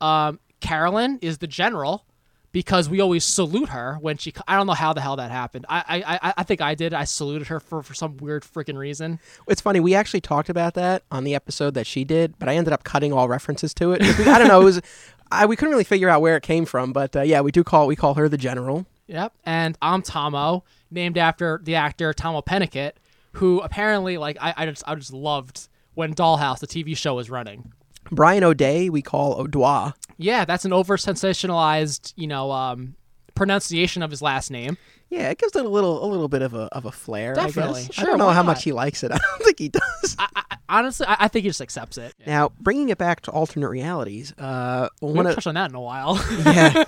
Um, Carolyn is the general because we always salute her when she. I don't know how the hell that happened. I I, I, I think I did. I saluted her for, for some weird freaking reason. It's funny. We actually talked about that on the episode that she did, but I ended up cutting all references to it. I don't know. It was I, we couldn't really figure out where it came from, but uh, yeah, we do call we call her the general. Yep. And I'm Tomo, named after the actor Tahmoh Penikett, who apparently like I, I just I just loved when Dollhouse, the TV show, was running. Brian O'Day we call O'Dois. Yeah, that's an over sensationalized, you know, um, pronunciation of his last name. Yeah, it gives it a little a little bit of a of a flair. Definitely. I. Sure, I don't know how not? much he likes it. I don't think he does. I, I, honestly, I, I think he just accepts it. Now, bringing it back to alternate realities, uh, We haven't touched on that in a while. yeah,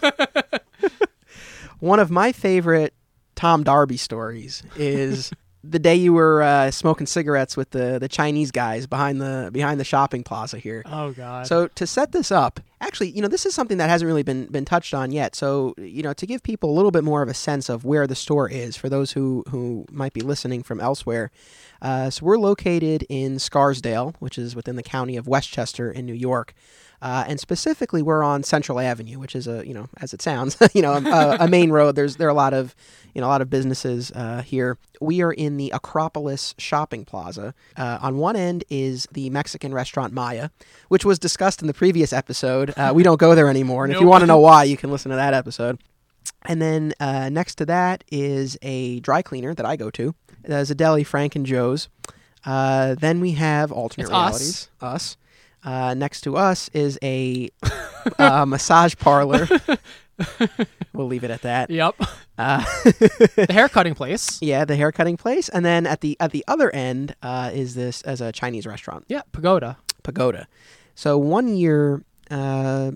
one of my favorite Tom Darby stories is the day you were uh, smoking cigarettes with the the Chinese guys behind the behind the shopping plaza here. oh God. So to set this up, actually, you know, this is something that hasn't really been been touched on yet. So, you know, to give people a little bit more of a sense of where the store is for those who who might be listening from elsewhere. Uh, so we're located in Scarsdale, which is within the county of Westchester in New York. Uh, and specifically, we're on Central Avenue, which is a you know, as it sounds, you know, a, a main road. There's there are a lot of you know a lot of businesses uh, here. We are in the Acropolis Shopping Plaza. Uh, on one end is the Mexican restaurant Maya, which was discussed in the previous episode. Uh, we don't go there anymore, and if you want to know why, you can listen to that episode. And then uh, next to that is a dry cleaner that I go to. There's a deli, Frank and Joe's. Uh, then we have alternate It's us. realities. Us. Uh, next to us is a uh, massage parlor. we'll leave it at that. yep. Uh, the hair cutting place. yeah, the hair cutting place, and then at the at the other end uh, is this as a Chinese restaurant, Yeah, pagoda. Pagoda. So one year, uh,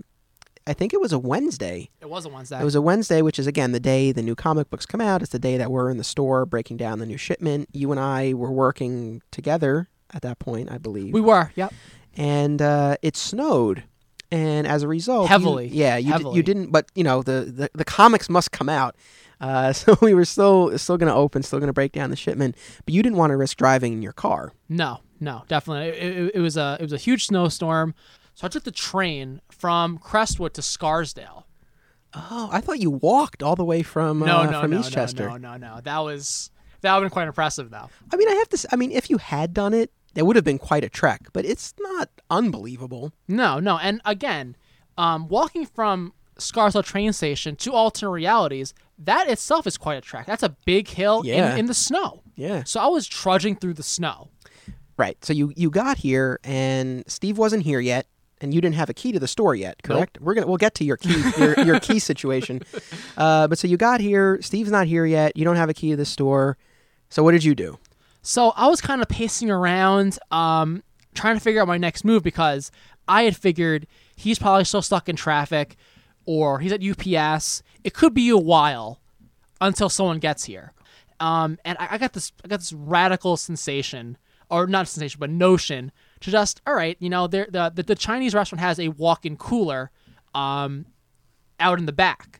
I think it was a Wednesday. It was a Wednesday. It was a Wednesday, which is again the day the new comic books come out. It's the day that we're in the store breaking down the new shipment. You and I were working together at that point, I believe. we were. Yep. And uh, it snowed. And as a result, you- Heavily. yeah, you, Heavily. you didn't. But you know, the, the, the comics must come out. Uh, so we were still still going to open, still going to break down the shipment. But you didn't want to risk driving in your car. No, no, definitely. It, it, it was a it was a huge snowstorm. So I took the train from Crestwood to Scarsdale. Oh, I thought you walked all the way from No, uh, no, from no, Eastchester. no, no, no, no. That was that would have been quite impressive, though. I mean, I have to. I mean, if you had done it, it would have been quite a trek. But it's not unbelievable. No, no, and again, um, walking from Scarsdale train station to alternate realities, that itself is quite a trek. That's a big hill Yeah. in, in the snow. Yeah. So I was trudging through the snow. Right. So you you got here and Steve wasn't here yet and you didn't have a key to the store yet, correct? We're going to we'll get to your key your, your key situation. Uh, but so you got here, Steve's not here yet. You don't have a key to the store. So what did you do? So I was kind of pacing around, um, trying to figure out my next move because I had figured he's probably still stuck in traffic or he's at UPS. It could be a while until someone gets here. Um, and I, I got this I got this radical sensation, or not sensation, but notion to just all right, you know, the, the the Chinese restaurant has a walk-in cooler, um, out in the back,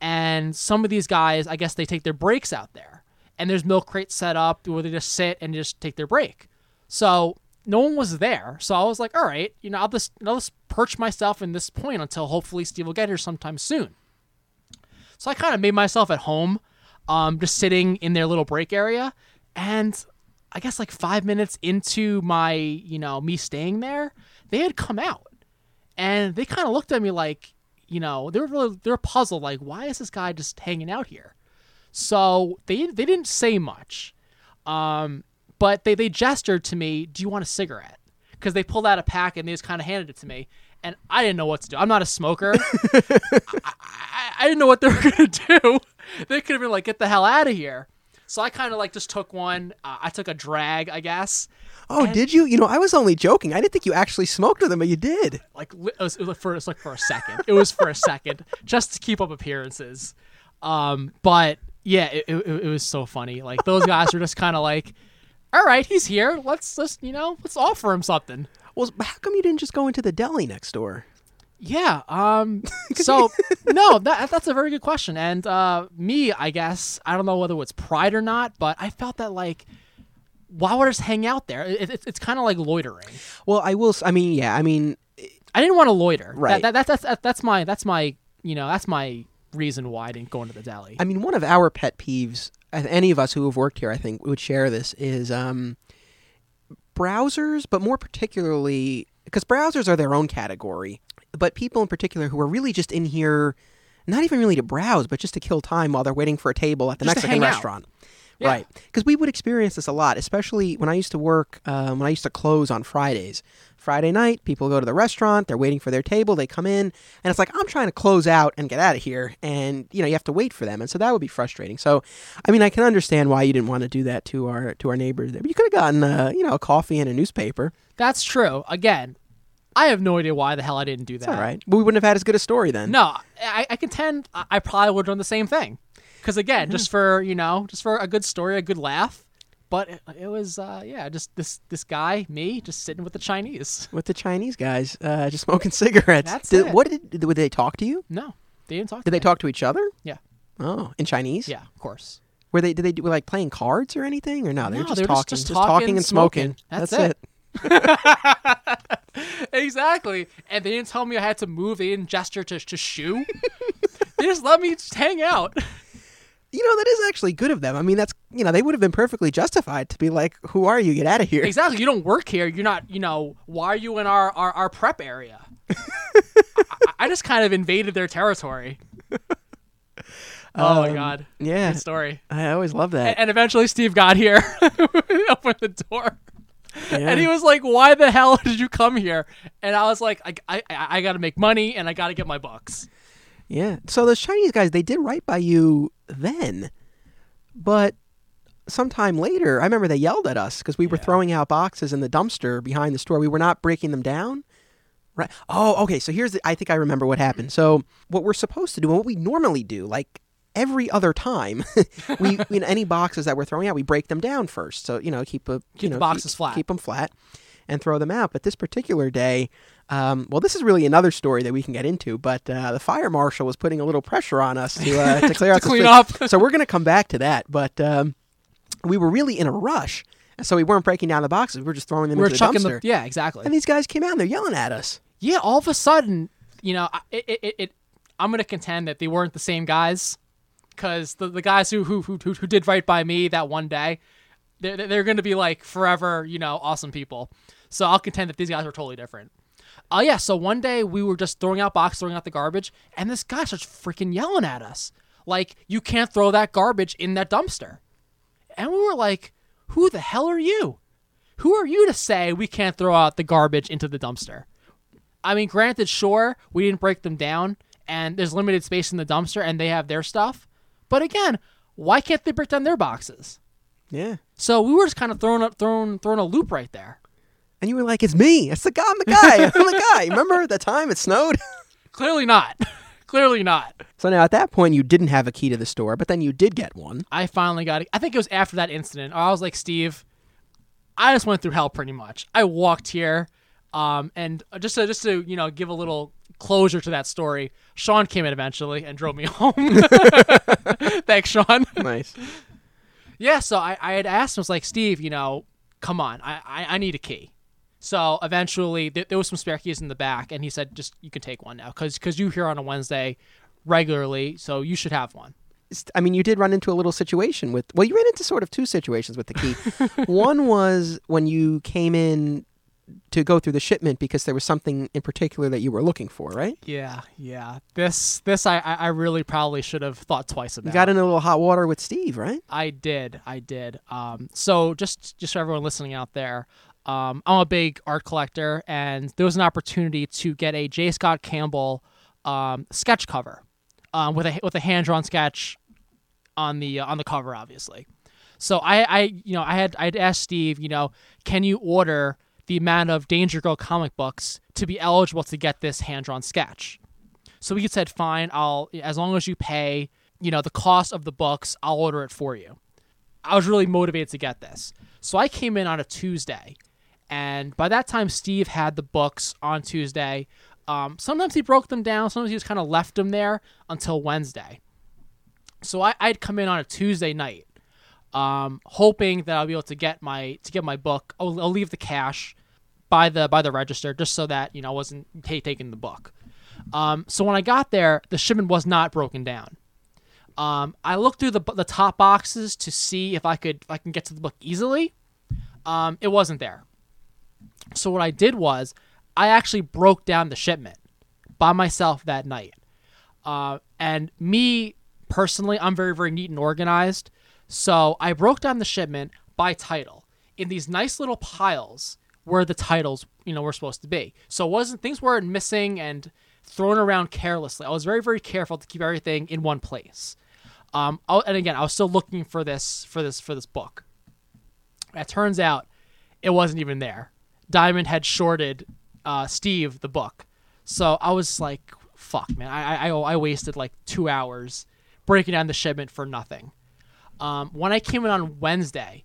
and some of these guys, I guess they take their breaks out there, and there's milk crates set up where they just sit and just take their break. So no one was there, so I was like, all right, you know, I'll just I'll just perch myself in this point until hopefully Steve will get here sometime soon. So I kind of made myself at home, um, just sitting in their little break area, and I guess like five minutes into my, you know, me staying there, they had come out, and they kind of looked at me like, you know, they were really they were puzzled, like, why is this guy just hanging out here? So they they didn't say much, um, but they they gestured to me, "Do you want a cigarette?" Because they pulled out a pack and they just kind of handed it to me, and I didn't know what to do. I'm not a smoker. I, I, I didn't know what they were gonna do. They could have been like, "Get the hell out of here." So I kind of like just took one. Uh, I took a drag, I guess. Oh, And- did you? You know, I was only joking. I didn't think you actually smoked with them, but you did. like it was, it was for it was like for a second. It was for a second, just to keep up appearances. Um, but yeah, it, it, it was so funny. Like those guys were just kind of like, "All right, he's here. Let's just you know, let's offer him something." Well, how come you didn't just go into the deli next door? Yeah. Um. So no, that that's a very good question. And uh, me, I guess I don't know whether it's pride or not, but I felt that like, why would I just hang out there? It, it, it's kind of like loitering. Well, I will. s- I mean, yeah. I mean, I didn't want to loiter. Right. That, that, that's that's that's my that's my you know that's my reason why I didn't go into the deli. I mean, one of our pet peeves, any of us who have worked here, I think, would share this, is um, browsers, but more particularly because browsers are their own category, but people in particular who are really just in here, not even really to browse, but just to kill time while they're waiting for a table at the Just Mexican restaurant. Yeah. Right. Because we would experience this a lot, especially when I used to work, um, when I used to close on Fridays. Friday night, people go to the restaurant, they're waiting for their table, they come in, and it's like, I'm trying to close out and get out of here. And, you know, you have to wait for them. And so that would be frustrating. So, I mean, I can understand why you didn't want to do that to our to our neighbors there. But you could have gotten, uh, you know, a coffee and a newspaper. That's true. Again, I have no idea why the hell I didn't do that. All right. We wouldn't have had as good a story then. No, I, I contend I, I probably would have done the same thing. Because again, just for you know, just for a good story, a good laugh. But it, it was, uh, yeah, just this this guy, me, just sitting with the Chinese. With the Chinese guys, uh, just smoking cigarettes. That's did, it. What did, did they talk to you? No, they didn't talk. to Did they me. talk to each other? Yeah, Oh, in Chinese? yeah, of course. Were they did they do like playing cards or anything or no? They were No, just they were just- talking, just talking, talking, and smoking. smoking. That's it. exactly. And they didn't tell me I had to move. They didn't gesture to to shoo. they just let me just hang out. You know that is actually good of them. I mean, that's you know they would have been perfectly justified to be like, "Who are you? Get out of here!" Exactly. You don't work here. You're not. You know. Why are you in our our, our prep area? I, I just kind of invaded their territory. Oh my Um, god. Yeah, Good story. I always love that. And, and eventually Steve got here, opened the door, Yeah. and he was like, "Why the hell did you come here?" And I was like, "I I, I got to make money, and I got to get my bucks." yeah. So those Chinese guys, they did right by you then, but sometime later, I remember they yelled at us because we were Yeah. throwing out boxes in the dumpster behind the store. We were not breaking them down. Right. Oh, okay. So here's the. I think I remember what happened. So what we're supposed to do, and what we normally do, like every other time, we you know any boxes that we're throwing out, we break them down first. So you know keep a you Keep know the boxes flat. keep them flat, and throw them out. But this particular day, um, well, this is really another story that we can get into. But uh, the fire marshal was putting a little pressure on us to uh, to clear To out the clean up. so we're going to come back to that. But um, we were really in a rush, and so we weren't breaking down the boxes. We were just throwing them We were into the dumpster. the yeah, exactly. And these guys came out and they're yelling at us. yeah, all of a sudden, you know, I- it, it, it, I'm gonna contend that they weren't the same guys, because the, the guys who, who who who did right by me that one day, they're they're gonna be like forever, you know, awesome people. So I'll contend that these guys were totally different. Oh yeah, so one day we were just throwing out boxes, throwing out the garbage, and this guy starts freaking yelling at us. Like, you can't throw that garbage in that dumpster. And we were like, Who the hell are you? Who are you to say we can't throw out the garbage into the dumpster? I mean, granted, sure, we didn't break them down, and there's limited space in the dumpster, and they have their stuff. But again, why can't they break down their boxes? Yeah. So we were just kind of throwing up, throwing, throwing a loop right there. And you were like, "It's me. It's the guy. I'm the guy. I'm the guy." Remember the time it snowed? Clearly not. Clearly not. so now at that point, you didn't have a key to the store, but then you did get one. I finally got it. I think it was after that incident. I was like, Steve, I just went through hell pretty much. I walked here, um, and just to just to you know give a little closure to that story. Sean came in eventually and drove me home. Thanks, Sean. Nice. Yeah, so I, I had asked him, I was like, Steve, you know, come on, I, I, I need a key. So eventually, th- there was some spare keys in the back, and he said, just you can take one now, because because you here on a Wednesday regularly, so you should have one. I mean, you did run into a little situation with. Well, you ran into sort of two situations with the key. one was when you came in to go through the shipment because there was something in particular that you were looking for, right? Yeah, yeah. This this I I I really probably should have thought twice about. You got in a little hot water with Steve, right? I did, I did. Um, so just just for everyone listening out there, um, I'm a big art collector, and there was an opportunity to get a J. Scott Campbell um, sketch cover, um, with a with a hand drawn sketch on the uh, on the cover, obviously. So I I you know I had I had asked Steve, you know, can you order the amount of Danger Girl comic books to be eligible to get this hand drawn sketch? So he said, fine, I'll as long as you pay, you know, the cost of the books, I'll order it for you. I was really motivated to get this. So I came in on a Tuesday, and by that time, Steve had the books on Tuesday. Um, sometimes he broke them down, sometimes he just kind of left them there until Wednesday. So I, I'd come in on a Tuesday night, um, hoping that I'll be able to get my to get my book. I'll, I'll leave the cash by the by the register just so that you know I wasn't ta taking the book. Um, so when I got there, the shipment was not broken down. Um, I looked through the the top boxes to see if I could if I can get to the book easily. Um, it wasn't there. So what I did was I actually broke down the shipment by myself that night. Uh, and me personally, I'm very very neat and organized. So I broke down the shipment by title in these nice little piles where the titles you know were supposed to be. So it wasn't things weren't missing and thrown around carelessly. I was very very careful to keep everything in one place. Um, I- and again, I was still looking for this for this for this book. It turns out it wasn't even there. Diamond had shorted uh, Steve the book, so I was like, "Fuck, man! I, I I wasted like two hours breaking down the shipment for nothing." Um, when I came in on Wednesday,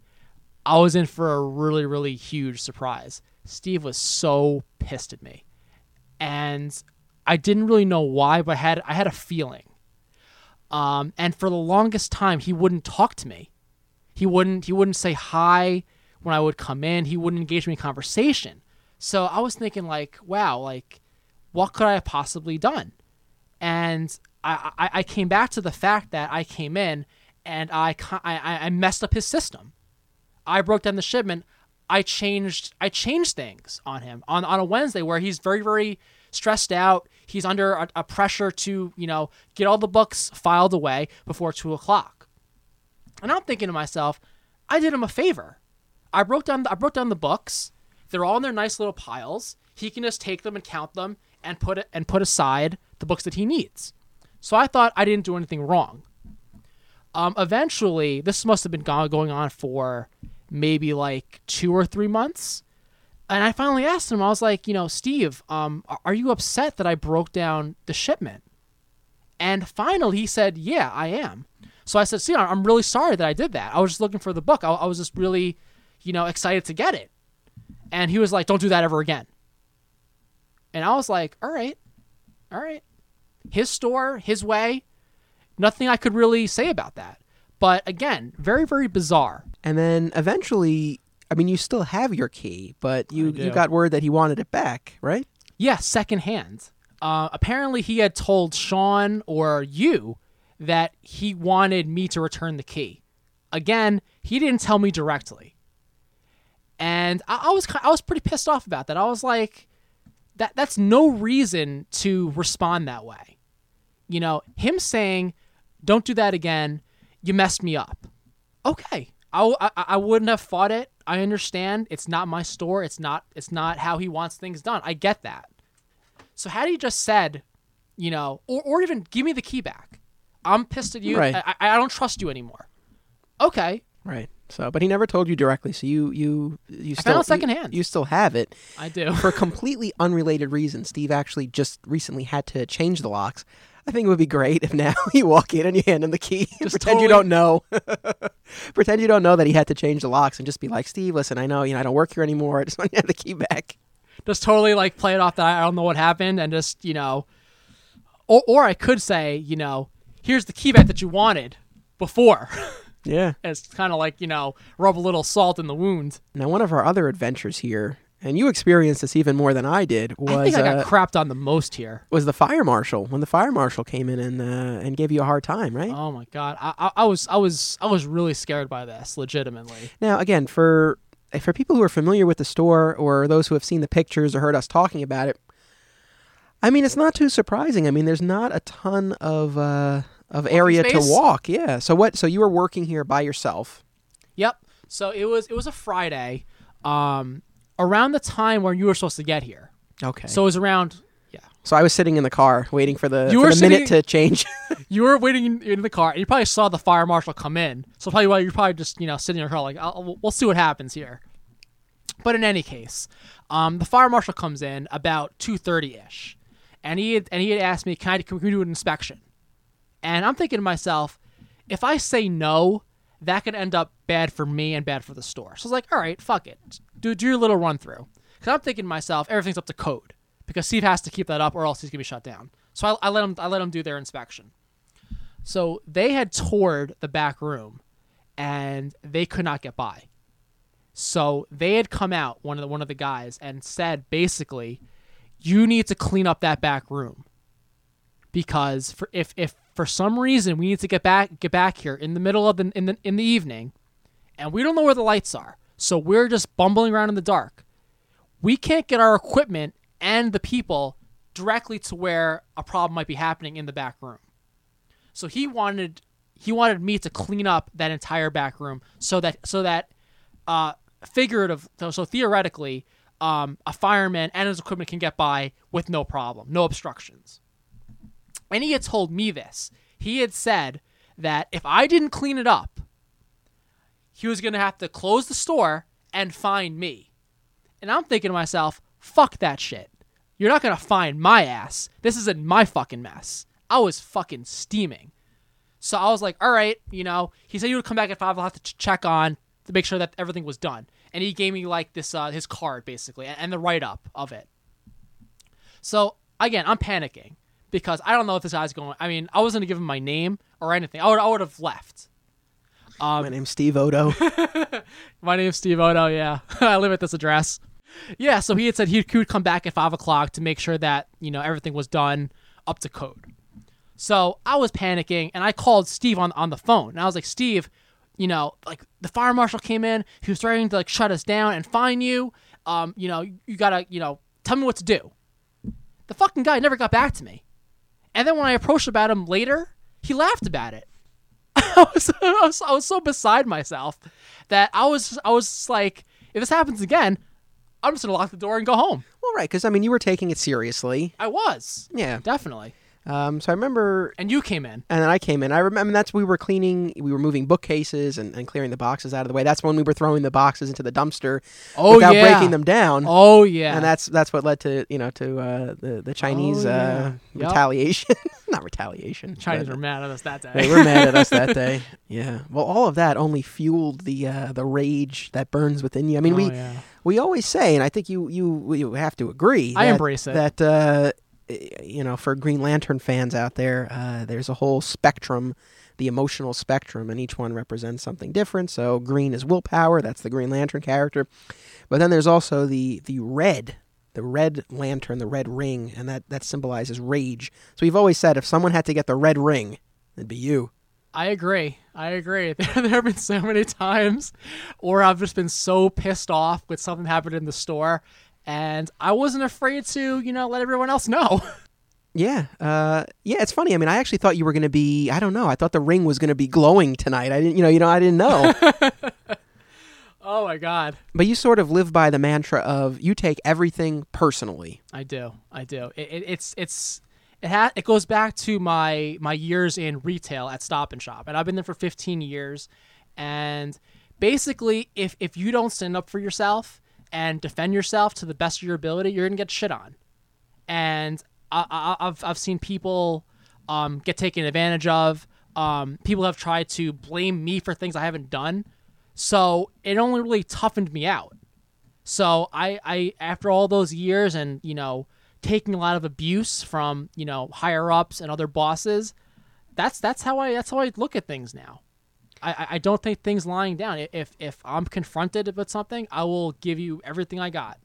I was in for a really really huge surprise. Steve was so pissed at me, and I didn't really know why, but I had I had a feeling. Um, and for the longest time, he wouldn't talk to me. He wouldn't he wouldn't say hi when I would come in. He wouldn't engage me in conversation. So I was thinking like, wow, like what could I have possibly done? And I, I, I came back to the fact that I came in and I, I, I messed up his system. I broke down the shipment. I changed I changed things on him on, on a Wednesday where he's very very stressed out. He's under a, a pressure to you know get all the books filed away before two o'clock. And I'm thinking to myself, I did him a favor. I broke down the, I broke down the books. They're all in their nice little piles. He can just take them and count them and put it and put aside the books that he needs. So I thought I didn't do anything wrong. Um, eventually, this must have been going on for maybe like two or three months. And I finally asked him, I was like, you know, Steve, um, are you upset that I broke down the shipment? And finally, he said, yeah, I am. So I said, see, I'm really sorry that I did that. I was just looking for the book. I, I was just really, you know, excited to get it. And he was like, don't do that ever again. And I was like, all right, all right. His store, his way. Nothing I could really say about that. But again, very, very bizarre. And then eventually, I mean, you still have your key, but you, you got word that he wanted it back, right? Yeah, secondhand. Uh, apparently, he had told Sean or you that he wanted me to return the key. Again, he didn't tell me directly, and I, I was I was pretty pissed off about that. I was like, that that's no reason to respond that way. You know, him saying, "Don't do that again. You messed me up." Okay, I, I, I wouldn't have fought it. I understand. It's not my store. It's not it's not how he wants things done. I get that. So had he just said, you know, or or even give me the key back. I'm pissed at you. Right. I, I I don't trust you anymore. Okay, Right. So, but he never told you directly. So you you you I still found it you- secondhand. You, still have it I do. for completely unrelated reasons. Steve actually just recently had to change the locks. I think it would be great if now you walk in and you hand him the key Just pretend you don't know. pretend you don't know that he had to change the locks and just be like, Steve, listen, I know you know I don't work here anymore. I just want you to have the key back. just totally like play it off that I don't know what happened and just you know, or or I could say you know here's the key back that you wanted before. Yeah. it's kind of like you know rub a little salt in the wound. Now, one of our other adventures here, and you experienced this even more than I did, was I think I got uh, crapped on the most here. was the fire marshal when the fire marshal came in and uh, and gave you a hard time, right? Oh my god, I, I I was I was I was really scared by this, legitimately. Now, again, for for people who are familiar with the store or those who have seen the pictures or heard us talking about it, I mean, it's not too surprising. I mean, there's not a ton of uh, of area to walk. Yeah. So what? So you were working here by yourself. Yep. So it was it was a Friday, um, around the time when you were supposed to get here. Okay. So it was around. Yeah. So I was sitting in the car waiting for the, You for were the minute to change. You were waiting in, the car, and you probably saw the fire marshal come in. So probably why you're probably just you know sitting in your car like, I'll, we'll- we'll see what happens here. But in any case, um, the fire marshal comes in about two thirty ish, and he had, and he had asked me, "Can I can we do an inspection?" And I'm thinking to myself, if I say no, that could end up bad for me and bad for the store. So I was like, all right, fuck it, do do your little run through. Because I'm thinking to myself, everything's up to code because Steve has to keep that up or else he's gonna be shut down. So I, I let him I let him do their inspection. So they had toured the back room, and they could not get by. So they had come out one of the one of the guys and said basically, you need to clean up that back room because for if if for some reason we need to get back get back here in the middle of the in the in the evening, and we don't know where the lights are, so we're just bumbling around in the dark. We can't get our equipment and the people directly to where a problem might be happening in the back room. So he wanted he wanted me to clean up that entire back room so that so that uh figurative so, so theoretically um a fireman and his equipment can get by with no problem, no obstructions. And he had told me this. He had said that if I didn't clean it up, he was going to have to close the store and find me. And I'm thinking to myself, fuck that shit. You're not going to find my ass. This isn't my fucking mess. I was fucking steaming. So I was like, all right, you know, he said he would come back at five. I'll have to ch- check on to make sure that everything was done. And he gave me like this, uh, his card basically, and, and the write up of it. So again, I'm panicking because I don't know if this guy's going. I mean, I wasn't gonna give him my name or anything. I would, I would have left. My name's Steve Odo. My name's Steve Odo. Yeah, I live at this address. Yeah, so he had said he would come back at five o'clock to make sure that you know everything was done up to code. So I was panicking, and I called Steve on on the phone, and I was like, Steve, you know, like the fire marshal came in, he was threatening to like shut us down and fine you. Um, you know, you gotta, you know, tell me what to do. The fucking guy never got back to me, and then when I approached about him later, he laughed about it. I was, I was I was so beside myself that I was I was just like, if this happens again, I'm just gonna lock the door and go home. well, right, because I mean, you were taking it seriously. I was Yeah. definitely, Um, so I remember and you came in. And then I came in. I remember that's we were cleaning, we were moving bookcases and, and clearing the boxes out of the way. That's when we were throwing the boxes into the dumpster Oh, without yeah. breaking them down. Oh yeah, And that's that's what led to you know to uh, the the Chinese Oh, uh, yeah. Yup. retaliation, not retaliation. The Chinese but- were mad at us that day. They were mad at us that day. Yeah. Well, all of that only fueled the uh, the rage that burns within you. I mean, Oh, we yeah. we always say, and I think you you you have to agree. I that- embrace it. That uh, you know, for Green Lantern fans out there, uh, there's a whole spectrum, the emotional spectrum, and each one represents something different. So green is willpower. That's the Green Lantern character. But then there's also the the red. The red lantern, the red ring, and that, that symbolizes rage. So we've always said if someone had to get the red ring, it'd be you. I agree. I agree. There, have been so many times or I've just been so pissed off with something happened in the store, and I wasn't afraid to, you know, let everyone else know. Yeah, uh, yeah, it's funny. I mean, I actually thought you were going to be. I don't know. I thought the ring was going to be glowing tonight. I didn't, you know, you know, I didn't know. oh my god. but you sort of live by the mantra of you take everything personally. I do. I do. It, it, it's it's it ha- it goes back to my my years in retail at Stop and Shop, and I've been there for 15 years. And basically, if if you don't stand up for yourself and defend yourself to the best of your ability, you're gonna get shit on. And I, I've I've seen people um, get taken advantage of. Um, people have tried to blame me for things I haven't done. So it only really toughened me out. So I, I after all those years and you know taking a lot of abuse from you know higher ups and other bosses, that's that's how I that's how I look at things now. I, I- I don't think things lying down. If if I'm confronted with something, I will give you everything I got.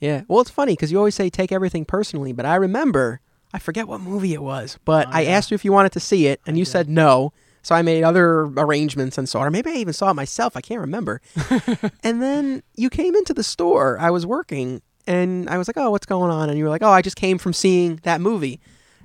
Yeah. Well, it's funny because you always say take everything personally, but I remember I forget what movie it was, but Oh, I yeah. asked you if you wanted to see it, and you said no. So I made other arrangements and saw it, or maybe I even saw it myself. I can't remember. and then you came into the store. I was working, and I was like, "Oh, what's going on?" And you were like, "Oh, I just came from seeing that movie."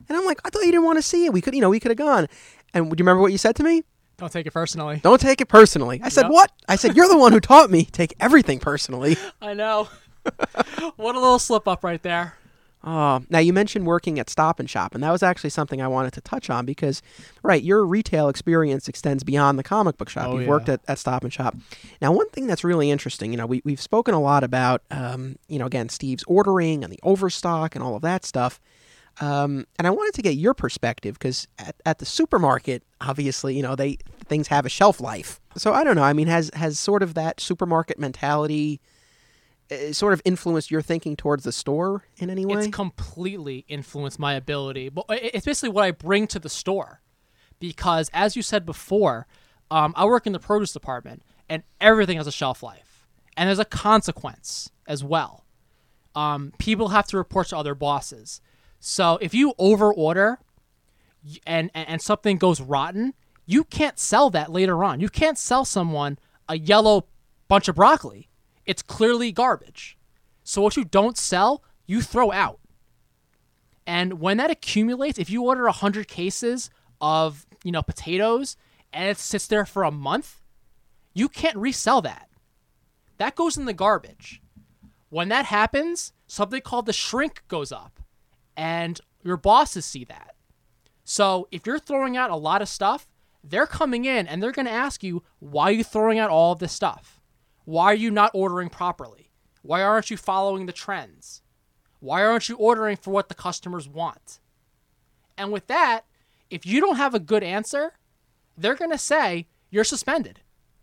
And I'm like, "I thought you didn't want to see it. We could, you know, we could have gone." And do you remember what you said to me? Don't take it personally. Don't take it personally. I said, Yep. "What?" I said, "You're the one who taught me take everything personally." I know. what a little slip up right there. Oh, now you mentioned working at Stop and Shop, and that was actually something I wanted to touch on because, right, your retail experience extends beyond the comic book shop. Oh, You've yeah. worked at, at Stop and Shop. Now, one thing that's really interesting, you know, we, we've spoken a lot about, um, you know, again, Steve's ordering and the overstock and all of that stuff. Um, and I wanted to get your perspective because at, at the supermarket, obviously, you know, they things have a shelf life. So I don't know. I mean, has has sort of that supermarket mentality uh, sort of influenced your thinking towards the store in any way? It's completely influenced my ability. But it's basically what I bring to the store. Because as you said before, um, I work in the produce department and everything has a shelf life. And there's a consequence as well. Um, people have to report to other bosses. So if you overorder and, and, something goes rotten, you can't sell that later on. You can't sell someone a yellow bunch of broccoli. It's clearly garbage. So what you don't sell, you throw out. And when that accumulates, if you order 100 cases of, you know, potatoes and it sits there for a month, you can't resell that. That goes in the garbage. When that happens, something called the shrink goes up and your bosses see that. So if you're throwing out a lot of stuff, they're coming in and they're going to ask you, why are you throwing out all of this stuff? Why are you not ordering properly? Why aren't you following the trends? Why aren't you ordering for what the customers want? And with that, if you don't have a good answer, they're going to say you're suspended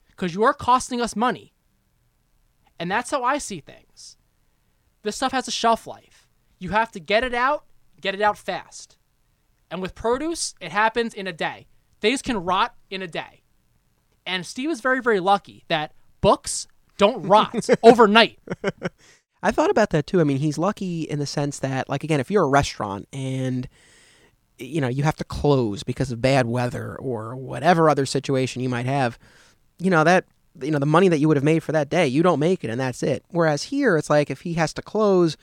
because you are costing us money. And that's how I see things. This stuff has a shelf life. You have to get it out, get it out fast. And with produce, it happens in a day. Things can rot in a day. And Steve is very, very lucky that books don't rot overnight. I thought about that too. I mean, he's lucky in the sense that, like, again, if you're a restaurant and you know you have to close because of bad weather or whatever other situation you might have, you know that you know the money that you would have made for that day, you don't make it, and that's it. Whereas here, it's like if he has to close,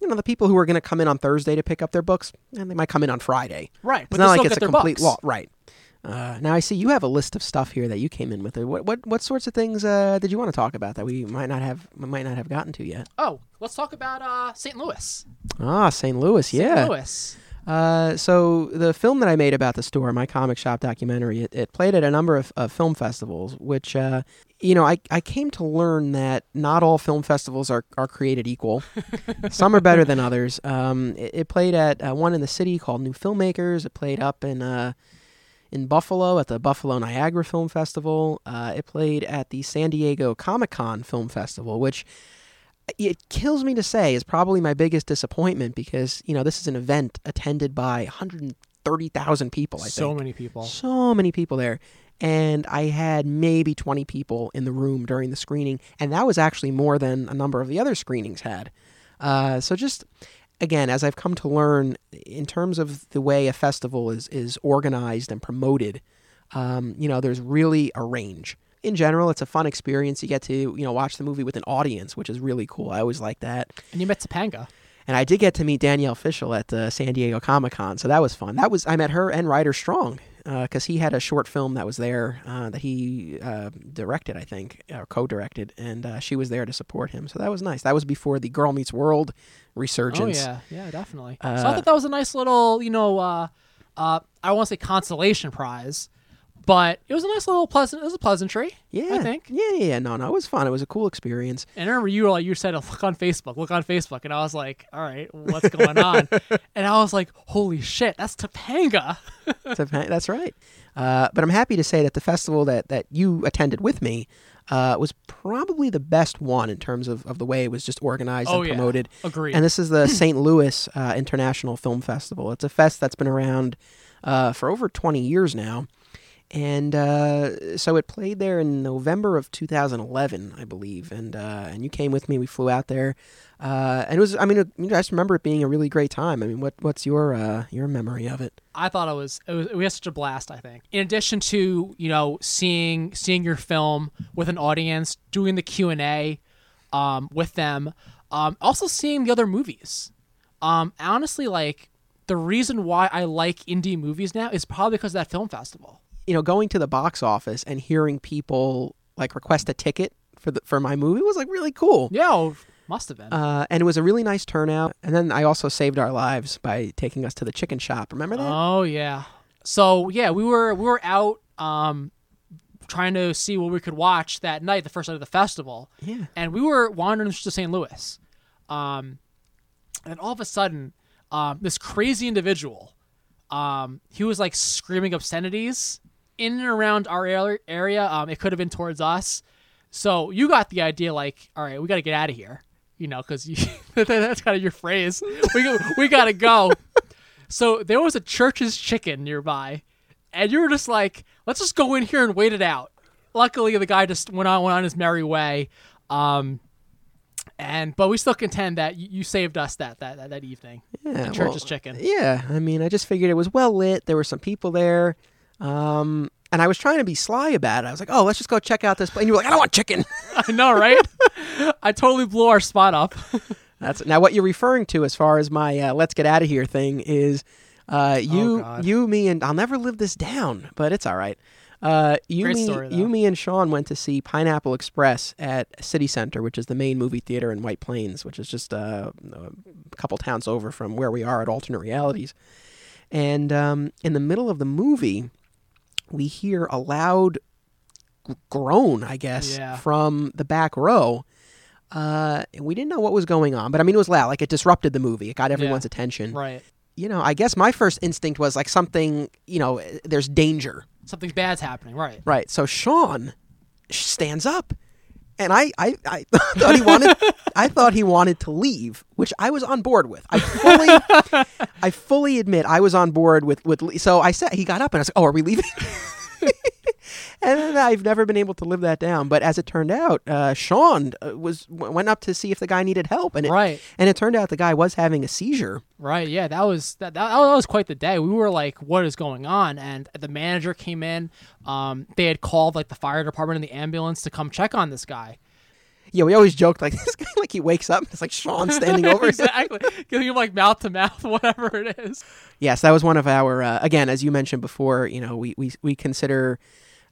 you know, the people who are going to come in on Thursday to pick up their books, and they might come in on Friday. Right. It's But not like it's a complete law, right? Uh, now I see you have a list of stuff here that you came in with. What what what sorts of things uh, did you want to talk about that we might not have might not have gotten to yet? Oh, let's talk about uh, St. Louis. Ah, St. Louis, St. yeah. St. Louis. Uh, so the film that I made about the store, my comic shop documentary, it, it played at a number of, of film festivals, which, uh, you know, I, I came to learn that not all film festivals are, are created equal. Some are better than others. Um, it, it played at uh, one in the city called New Filmmakers. It played up in uh, in Buffalo at the Buffalo Niagara Film Festival. Uh, it played at the San Diego Comic Con Film Festival, which it kills me to say is probably my biggest disappointment because you know this is an event attended by 130,000 people. I so think many people. so many people there, and I had maybe 20 people in the room during the screening, and that was actually more than a number of the other screenings had. Uh, so just again, as I've come to learn, in terms of the way a festival is is organized and promoted, um, you know, there's really a range. in general, it's a fun experience. You get to you know watch the movie with an audience, which is really cool. I always like that. And you met Topanga. And I did get to meet Danielle Fishel at the San Diego Comic Con, so that was fun. That was I met her and Ryder Strong because he had a short film that was there uh, that he uh, directed, I think, or co-directed, and uh, she was there to support him. So that was nice. That was before the Girl Meets World resurgence. Oh yeah, yeah, definitely. Uh, so I thought that was a nice little, you know, uh, uh, I want to say consolation prize, but it was a nice little pleasant. It was a pleasantry. yeah, I think. Yeah, yeah, yeah. No, no, it was fun. It was a cool experience. And I remember you were like, you said, look on Facebook, look on Facebook, and I was like, all right, what's going on? and I was like, holy shit, that's Topanga. So, That's right. Uh, but I'm happy to say that the festival that, that you attended with me uh, was probably the best one in terms of, of the way it was just organized Oh, and yeah. promoted. Agreed. And this is the St. Louis uh, International Film Festival. It's a fest that's been around uh, for over 20 years now. And uh, so it played there in November of 2011, I believe. And uh, and you came with me. We flew out there, uh, and it was. I mean, it, I just remember it being a really great time. I mean, what what's your uh, your memory of it? I thought it was, it was we had such a blast. I think, in addition to you know seeing seeing your film with an audience, doing the Q and A um, with them, um, also seeing the other movies. Um, honestly, like the reason why I like indie movies now is probably because of that film festival. You know, going to the box office and hearing people like request a ticket for the for my movie was like really cool. Yeah, oh, must have been. Uh, and it was a really nice turnout. And then I also saved our lives by taking us to the chicken shop. Remember that? Oh yeah. So yeah, we were we were out um trying to see what we could watch that night, the first night of the festival. Yeah. And we were wandering to St. Louis. Um and all of a sudden, um, this crazy individual, um, he was like screaming obscenities in and around our area. Um, it could have been towards us. So you got the idea, like, all right, we got to get out of here, you know, because that's kind of your phrase. We go, we got to go. So there was a church's chicken nearby, and you were just like, let's just go in here and wait it out. Luckily, the guy just went on went on his merry way. Um, and but we still contend that you, you saved us that that that, that evening. Yeah, the church's well, chicken. Yeah, I mean, I just figured it was well lit. There were some people there, um, and I was trying to be sly about it. I was like, "Oh, let's just go check out this." place. And you were like, "I don't want chicken." I know, right? I totally blew our spot up. That's now what you're referring to as far as my uh, "let's get out of here" thing is. Uh, you, Oh, you, me, and I'll never live this down, but it's all right. Uh, you, Great me, story, though. you, me, and Sean went to see Pineapple Express at City Center, which is the main movie theater in White Plains, which is just uh, a couple towns over from where we are at Alternate Realities. And um, in the middle of the movie, we hear a loud groan, I guess, Yeah. from the back row. Uh, and we didn't know what was going on, but I mean, it was loud. Like it disrupted the movie. It got everyone's attention. right. You know, I guess my first instinct was like something. You know, there's danger. Something bad's happening. Right. Right. So Sean stands up, and I, I, I thought he wanted, I thought he wanted to leave, which I was on board with. I fully, I fully admit I was on board with with. So I said he got up, and I was like, "Oh, are we leaving?" and I've never been able to live that down. But as it turned out, uh, Sean uh, was went up to see if the guy needed help, and it, Right. and it turned out the guy was having a seizure. Right. Yeah. That was that, that. That was quite the day. We were like, "What is going on?" And the manager came in. Um, they had called like the fire department and the ambulance to come check on this guy. Yeah, we always joked like this guy, like he wakes up, and it's like Sean standing over him. exactly. Giving him like mouth to mouth, whatever it is. Yes, that was one of our uh, again, as you mentioned before. You know, we we we consider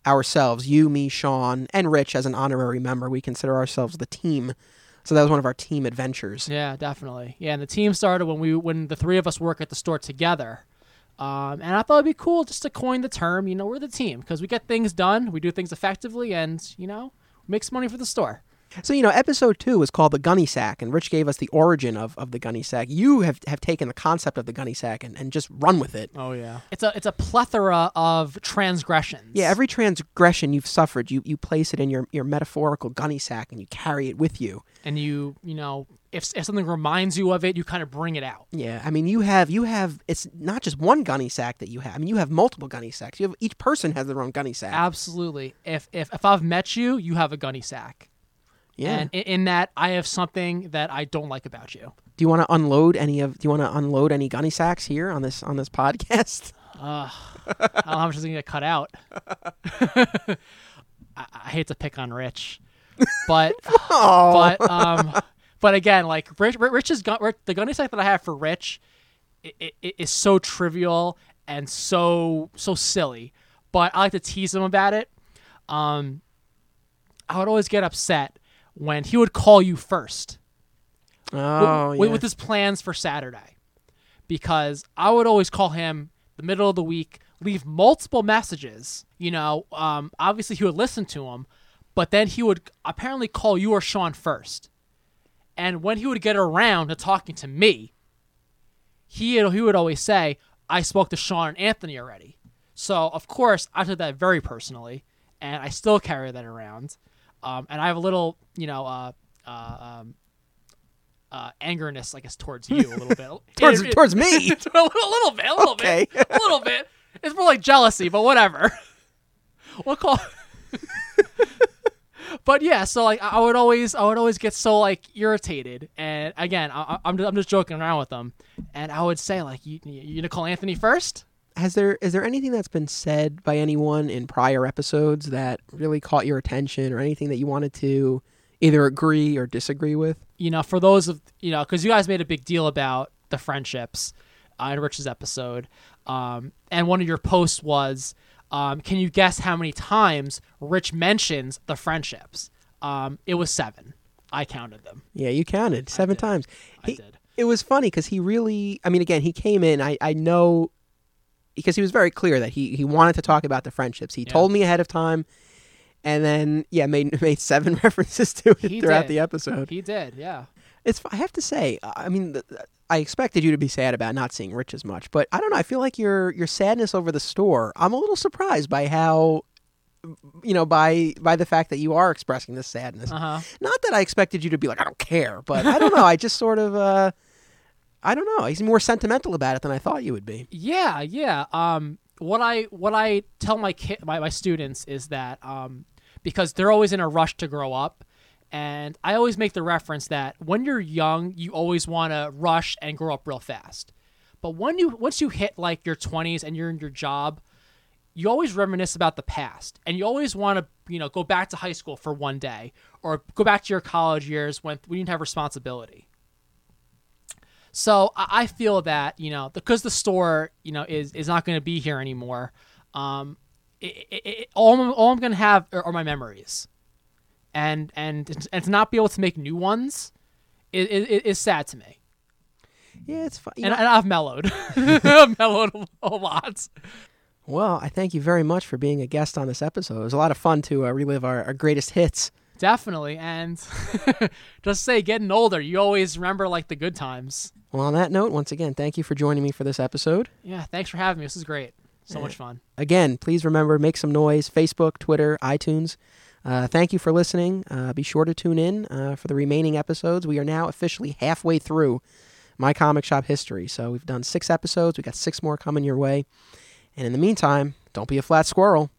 ourselves, you, me, Sean, and Rich, as an honorary member. We consider ourselves the team. So that was one of our team adventures. Yeah, definitely. Yeah, and the team started when we when the three of us work at the store together. Um, and I thought it'd be cool just to coin the term. You know, we're the team because we get things done, we do things effectively, and you know, makes money for the store. So you know, episode two was called the gunny sack, and Rich gave us the origin of, of the gunny sack. You have have taken the concept of the gunny sack and, and just run with it. Oh yeah, it's a it's a plethora of transgressions. Yeah, every transgression you've suffered, you, you place it in your, your metaphorical gunny sack and you carry it with you. and you you know if if something reminds you of it, you kind of bring it out. Yeah, I mean, you have you have it's not just one gunny sack that you have. I mean, you have multiple gunny sacks. You have each person has their own gunny sack. Absolutely. If if if I've met you, you have a gunny sack. Yeah. And in, in that, I have something that I don't like about you. do you want to unload any of? Do you want to unload any gunny sacks here on this on this podcast? I don't know how much is going to get cut out. I, I hate to pick on Rich, but Oh, but um, but again, like Rich, Rich's gun, the gunny sack that I have for Rich, it, it is so trivial and so so silly. But I like to tease him about it. Um, I would always get upset when he would call you first oh, with, yeah. with his plans for Saturday, because I would always call him the middle of the week, leave multiple messages. You know, um, obviously he would listen to them, but then he would apparently call you or Sean first. And when he would get around to talking to me, he he would always say, "I spoke to Sean and Anthony already." So of course I took that very personally, and I still carry that around. Um, and I have a little, you know, uh, uh, um, uh, angerness, I guess, towards you a little bit. towards It- it- towards me. a little, a little bit, a little Okay. bit, a little bit. It's more like jealousy, but whatever. We'll call. but yeah, so like I would always, I would always get so like irritated, and again, I, I- I'm just, I'm just joking around with them, and I would say like, you you gonna call Anthony first? Has there is there anything that's been said by anyone in prior episodes that really caught your attention, or anything that you wanted to either agree or disagree with? you know, for those of you know, because you guys made a big deal about the friendships uh, in Rich's episode, um, and one of your posts was, um, "Can you guess how many times Rich mentions the friendships?" Um, it was seven. I counted them. Yeah, you counted seven did. times. I He- did. It was funny because he really, I mean, again, he came in. I I know because he was very clear that he he wanted to talk about the friendships. He Yeah. told me ahead of time, and then yeah, made made seven references to it He throughout did. the episode. He did. Yeah. It's I have to say, I mean, I expected you to be sad about not seeing Rich as much, but I don't know. I feel like your your sadness over the store. I'm a little surprised by how, you know, by by the fact that you are expressing this sadness. Uh huh. Not that I expected you to be like, I don't care, but I don't know. I just sort of, uh, I don't know. He's more sentimental about it than I thought you would be. Yeah, yeah. Um, what I what I tell my kid my, my students is that um, because they're always in a rush to grow up, and I always make the reference that when you're young, you always want to rush and grow up real fast. But when you once you hit like your 20s and you're in your job, you always reminisce about the past, and you always want to you know go back to high school for one day or go back to your college years when when you didn't have responsibility. So I I feel that you know because the store you know is is not going to be here anymore. Um, it, it, it, all I'm, all I'm going to have are, are my memories, and and and to not be able to make new ones is is, is sad to me. Yeah, it's fine. And, and I've mellowed, I've mellowed a lot. well, I thank you very much for being a guest on this episode. It was a lot of fun to uh, relive our, our greatest hits. Definitely, and just say getting older, you always remember like the good times. Well, on that note, once again, thank you for joining me for this episode. Yeah, thanks for having me. This is great. So much fun. Again, please remember make some noise Facebook, Twitter, iTunes. Uh, thank you for listening. Uh, be sure to tune in uh, for the remaining episodes. We are now officially halfway through my comic shop history. So we've done six episodes. We got six more coming your way. And in the meantime, don't be a flat squirrel.